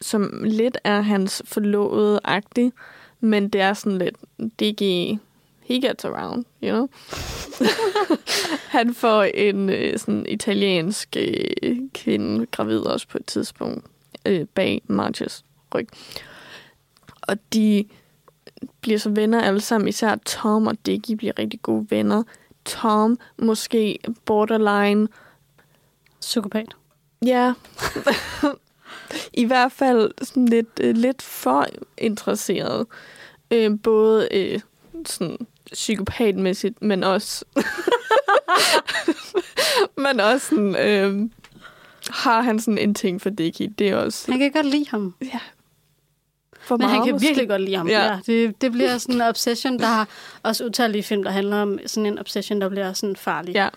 som lidt er hans forlovede-agtig, men det er sådan lidt DG he gets around, you know? [LAUGHS] han får en øh, sådan italiensk øh, kvinde gravid også på et tidspunkt øh, bag Marches ryg. Og de bliver så venner alle sammen. Især Tom og Diggy bliver rigtig gode venner. Tom måske borderline Psykopat. Ja. I hvert fald sådan lidt, øh, lidt for interesseret. Øh, både øh, sådan psykopatmæssigt, men også [LAUGHS] men også sådan, øh, har han sådan en ting for Dickie. Det er også... Han kan godt lide ham. Ja. For Men han meget kan måske. virkelig godt lide ham. Ja. Ja. ja det, det bliver sådan en obsession, der har også utallige film, der handler om sådan en obsession, der bliver sådan farlig. Ja.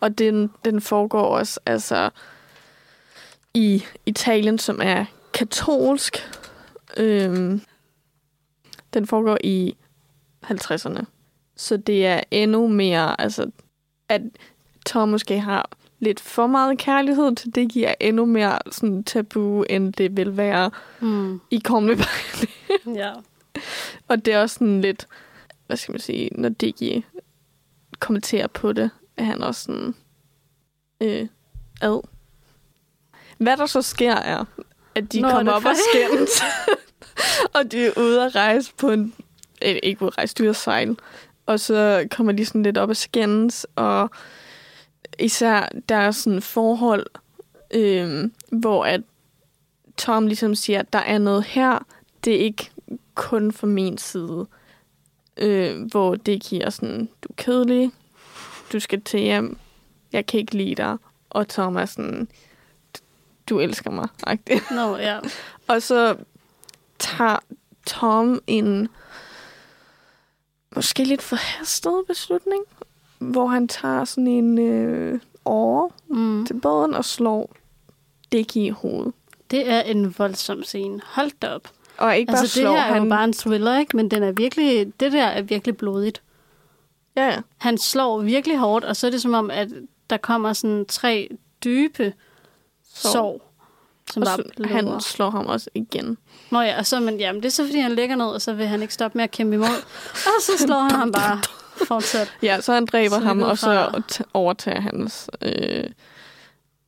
Og den, den foregår også altså i Italien, som er katolsk. Øhm, den foregår i 50'erne. Så det er endnu mere, altså, at Tom måske har lidt for meget kærlighed til det, giver endnu mere sådan tabu, end det vil være Mm. i Your Name. [LAUGHS] Ja. Og det er også sådan lidt, hvad skal man sige, når Diggy kommenterer på det, er han også sådan, øh, ad. Hvad der så sker er, at de Nå, er kommer op og skændes. [LAUGHS] og de er ude at rejse på en, øh, ikke ude at rejse, de er ude at sejle. Og så kommer de sådan lidt op og skændes, og især der er sådan forhold, øh, hvor at Tom ligesom siger, at der er noget her, det er ikke kun fra min side, øh, hvor det giver sådan, du er kedelig, du skal til hjem, jeg kan ikke lide dig, og Tom er sådan, du elsker mig. Nå, ja. [LAUGHS] Og så tager Tom en måske lidt forhastet beslutning, hvor han tager sådan en øh, åre mm. til båden og slår Dickie i hovedet. Det er en voldsom scene. Hold da op. Og ikke bare altså, slår, det her er han- jo bare en thriller, ikke? Men den er virkelig, det der er virkelig blodigt. Ja, ja. Han slår virkelig hårdt, og så er det som om, at der kommer sådan tre dybe Sår, som Og så- han slår ham også igen. Nå ja, og så, men, jamen, det er så, fordi han ligger ned, og så vil han ikke stoppe med at kæmpe imod. og så slår han ham bare fortsat. [LAUGHS] Ja, så han dræber Så ham, og så overtager hans... Øh,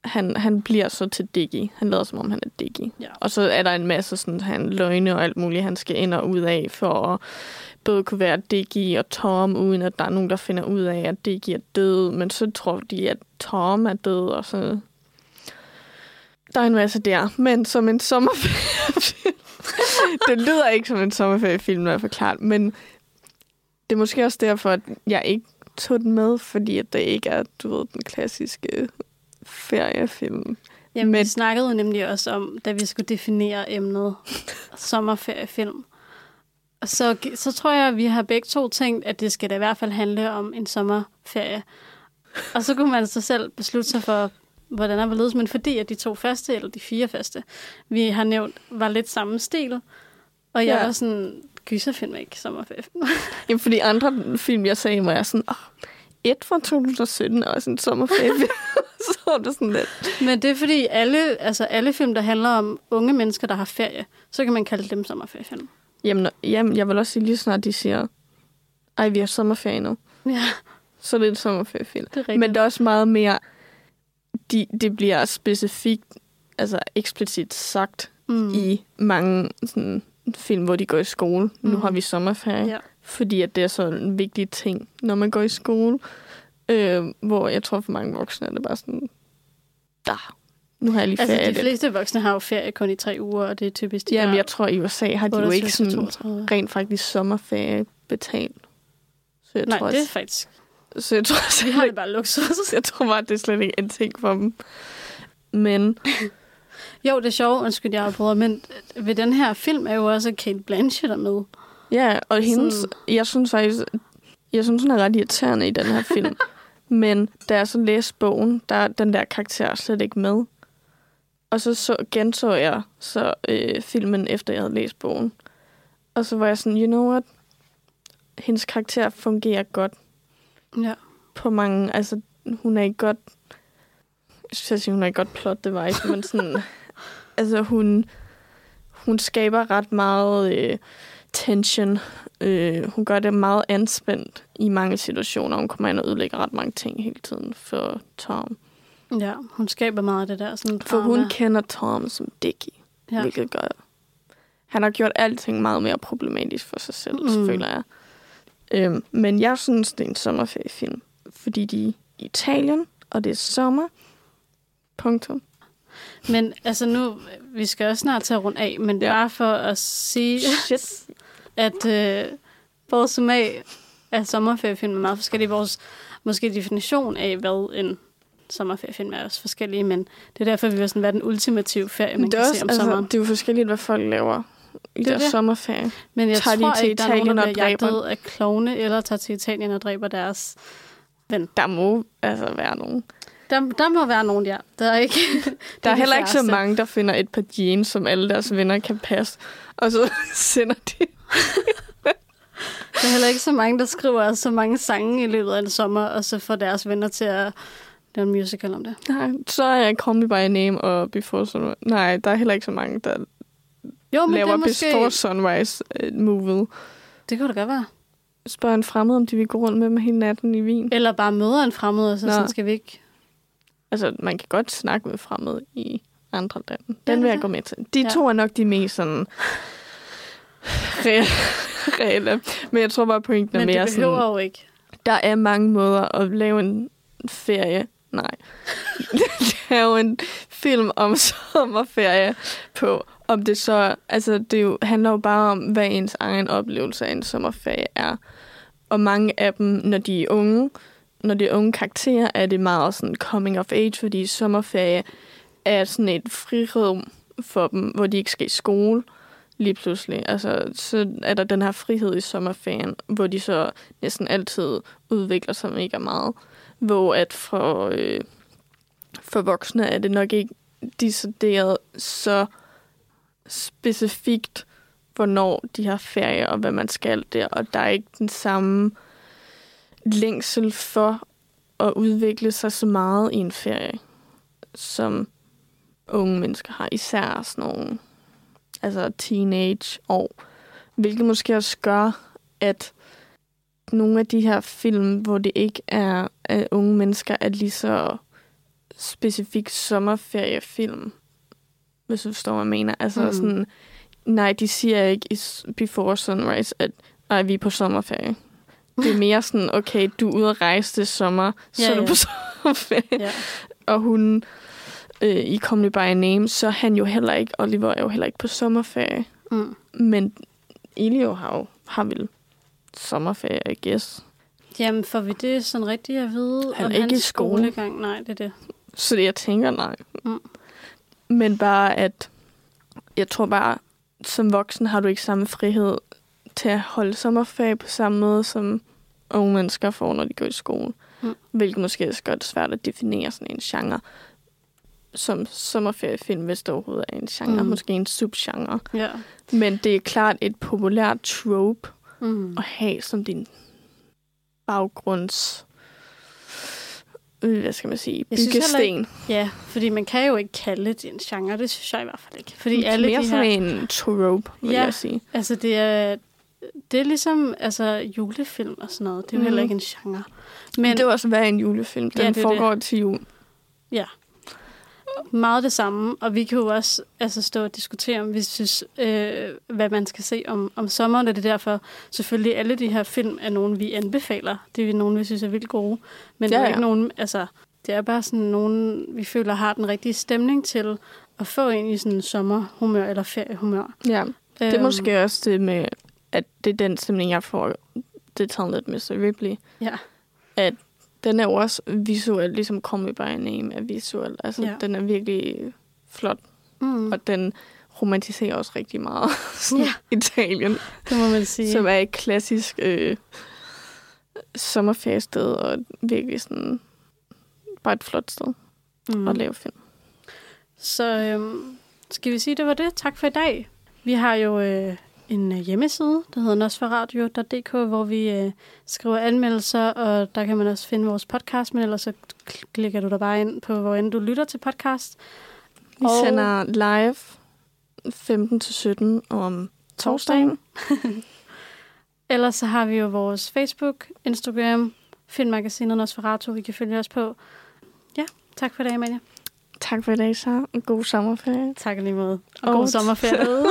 han, han bliver så til Diggy. Han lader som om, han er Diggy. Ja. Og så er der en masse sådan, han løgne og alt muligt, han skal ind og ud af, for at både kunne være Diggy og Tom, uden at der er nogen, der finder ud af, at Diggy er død. Men så tror de, at Tom er død, og så... Der er en masse der. Men som en sommerferiefilm... [LAUGHS] det lyder ikke som en sommerferiefilm, når jeg forklarer men det er måske også derfor, at jeg ikke tog den med, fordi at det ikke er, du ved, den klassiske feriefilm. Jamen, Men... vi snakkede jo nemlig også om, da vi skulle definere emnet [LAUGHS] sommerferiefilm. Og så, så tror jeg, at vi har begge to tænkt, at det skal da i hvert fald handle om en sommerferie. Og så kunne man så selv beslutte sig for, hvordan er hvorledes, men fordi at de to første, eller de fire første, vi har nævnt, var lidt samme stil. Og jeg Ja. var sådan, gyserfilm er ikke sommerferie. [LAUGHS] Jamen, fordi andre film, jeg sagde, var jeg sådan, oh, et fra 2017 er også en sommerferie. [LAUGHS] så var det sådan lidt. Men det er fordi, alle, altså alle film, der handler om unge mennesker, der har ferie, så kan man kalde dem sommerferiefilm. Jamen, jamen, jeg vil også sige lige snart, de siger, ej, vi har sommerferie nu. Ja. Så det er en sommerferiefilm. Det er rigtigt. Men det er også meget mere, de, det bliver specifikt, altså eksplicit sagt Mm. i mange sådan, film, hvor de går i skole. Mm. Nu har vi sommerferie. Ja. Fordi at det er så en vigtig ting, når man går i skole. Øh, hvor jeg tror for mange voksne er det bare sådan, der, nu har jeg lige ferie. Altså, de lidt." fleste voksne har jo ferie kun i tre uger, og det er typisk de Jamen, jeg tror, i USA har de jo 28 ikke sådan 32. rent faktisk sommerferie betalt. Så jeg Nej, tror, det er faktisk... så jeg tror Vi har det bare luksus. [LAUGHS] jeg tror bare, det er slet ikke en ting for dem. Men Jo, det er sjovt, undskyld, jeg afbryder, men ved den her film er jo også Kate Blanchett er med. ja, og hendes, Sådan- jeg synes faktisk, jeg synes, hun er ret irriterende i den her film. [LAUGHS] Men da jeg så læste bogen, der er den der karakter slet ikke med. Og så, så genså jeg så øh, filmen, efter jeg havde læst bogen. Og så var jeg sådan, you know what? Hendes karakter fungerer godt Ja. på mange... Altså, hun er ikke godt... Jeg skal sige, hun er ikke godt plot device, men sådan... [LAUGHS] altså, hun, hun skaber ret meget øh, tension. Øh, hun gør det meget anspændt i mange situationer. Hun kommer ind og ødelægger ret mange ting hele tiden for Tom. Ja, hun skaber meget af det der sådan For drama. hun kender Tom som Dickie, Ja. hvilket gør... Han har gjort alting meget mere problematisk for sig selv, mm. føler jeg. Øhm, men jeg synes, det er en sommerferiefilm, fordi de er i Italien, og det er sommer. Punktum. Men altså nu, vi skal også snart til at runde af, men det er bare for at sige, Shit. at øh, vores smag af sommerferiefilm er meget forskellige. Vores måske definition af, hvad en sommerferiefilm er også forskellige, men det er derfor, vi vil sådan være den ultimative ferie, man det, kan også, se om altså, sommeren. det er jo forskelligt, hvad folk laver i Det er deres det. sommerferie. Men jeg Tager de tror til ikke, der er nogen, der bliver jagtet af klovne, eller tager til Italien og dræber deres ven. Der må altså være nogen. Der, der må være nogen, ja. Der er ikke... [LAUGHS] Der er de heller ikke så mange, der finder et par jeans, som alle deres venner kan passe, og så [LAUGHS] sender de [LAUGHS] Der er heller ikke så mange, der skriver så mange sange i løbet af en sommer, og så får deres venner til at lave en musical om det. Nej, så er jeg Call Me By Name og Before Sunrise. Nej, der er heller ikke så mange, der Jo, men laver det er måske... Before Sunrise uh, movie. Det kunne da godt være. Spørg en fremmed, om de vil gå rundt med dem hele natten i Wien. Eller bare møder en fremmed, og så Nå. sådan skal vi ikke... Altså, man kan godt snakke med fremmede i andre lande. Den Ja, vil jeg gå med til. De Ja. to er nok de mest sådan reelle. Men jeg tror bare, pointen er Men mere det behøver sådan, jo ikke. der er mange måder at lave en ferie. Nej. [LAUGHS] [LAUGHS] lave en film om sommerferie på. Om det så, altså det jo, handler jo bare om, hvad ens egen oplevelse af en sommerferie er. Og mange af dem, når de er unge, når de er unge karakterer, er det meget sådan coming of age, fordi sommerferie er sådan et frirum for dem, hvor de ikke skal i skole lige pludselig. Altså, så er der den her frihed i sommerferien, hvor de så næsten altid udvikler sig mega meget. Hvor at for, øh, for voksne er det nok ikke decideret så specifikt, hvornår de har ferie og hvad man skal der, og der er ikke den samme længsel for at udvikle sig så meget i en ferie, som unge mennesker har, især sådan nogle altså teenage år, hvilket måske også gør, at nogle af de her film, hvor det ikke er at unge mennesker, er lige så specifikt sommerferiefilm, hvis du forstår, hvad jeg mener. Altså Mm. sådan, nej, de siger ikke i Before Sunrise, at ej, vi er på sommerferie. Det er mere sådan, okay, du er ude at rejse det sommer, så Ja, er du ja. på [LAUGHS] sommerferie. Ja. Og hun øh, i Call Me By Name, så han jo heller ikke, Oliver er jo heller ikke på sommerferie. Mm. Men Elio har jo har vel sommerferie, I guess. Jamen, får vi det sådan rigtigt at vide? Han er om ikke hans i skole. skolegang? Nej, det er det. Så det, jeg tænker, nej. Mm. Men bare, at jeg tror bare, som voksen har du ikke samme frihed til at holde sommerferie på samme måde, som unge mennesker får, når de går i skole. Mm. Hvilket måske gør det svært at definere sådan en genre. som sommerferiefilm, hvis det overhovedet er en genre. Mm. Måske en subgenre. Ja. Men det er klart et populært trope Mm. at have som din baggrunds... øh, Hvad skal man sige? Byggesten. ikke- Ja, fordi man kan jo ikke kalde det en genre, det synes jeg i hvert fald ikke. Fordi Det er alle mere de sådan her... en trope, vil ja, jeg sige. altså det er, det er ligesom altså, julefilm og sådan noget. Det er jo Mhm. heller ikke en genre. Men det er også hvad en julefilm. Den Ja, det foregår det. til jul. Ja. Meget det samme, og vi kan jo også altså, stå og diskutere, om vi synes, øh, hvad man skal se om, om sommeren, og det er derfor selvfølgelig alle de her film er nogen, vi anbefaler. Det er nogen, vi synes er vildt gode. Men ja, Ja, det er ikke nogen, altså, det er bare sådan nogen, vi føler har den rigtige stemning til at få ind i sådan sommerhumør eller feriehumør. Ja, det er Øhm. måske også det med, at det er den stemning, jeg får. Det tager lidt med. Ripley. Ja. At den er jo også visuel, ligesom Call Me By Name er visuel. Altså, Ja. den er virkelig flot. Mm. Og den romantiserer også rigtig meget [LAUGHS] Ja. Italien. Det må man sige. Som er et klassisk øh, sommerferiested, og virkelig sådan bare et flot sted mm. at lave film. Så øhm, skal vi sige, det var det. Tak for i dag. Vi har jo øh, en øh, hjemmeside, der hedder nosferadio.dk, hvor vi øh, skriver anmeldelser, og der kan man også finde vores podcast, men ellers så kl- klikker du der bare ind på, hvor end du lytter til podcast. Vi Og- sender live 15-17 om torsdagen. [LAUGHS] Ellers så har vi jo vores Facebook, Instagram, Filmmagasinet Nosferatu, vi kan følge os på. Ja, tak for i dag, Amalie. Tak for i dag, så. En god sommerferie. Tak lige måde. Og, Og god sommerferie. [LAUGHS]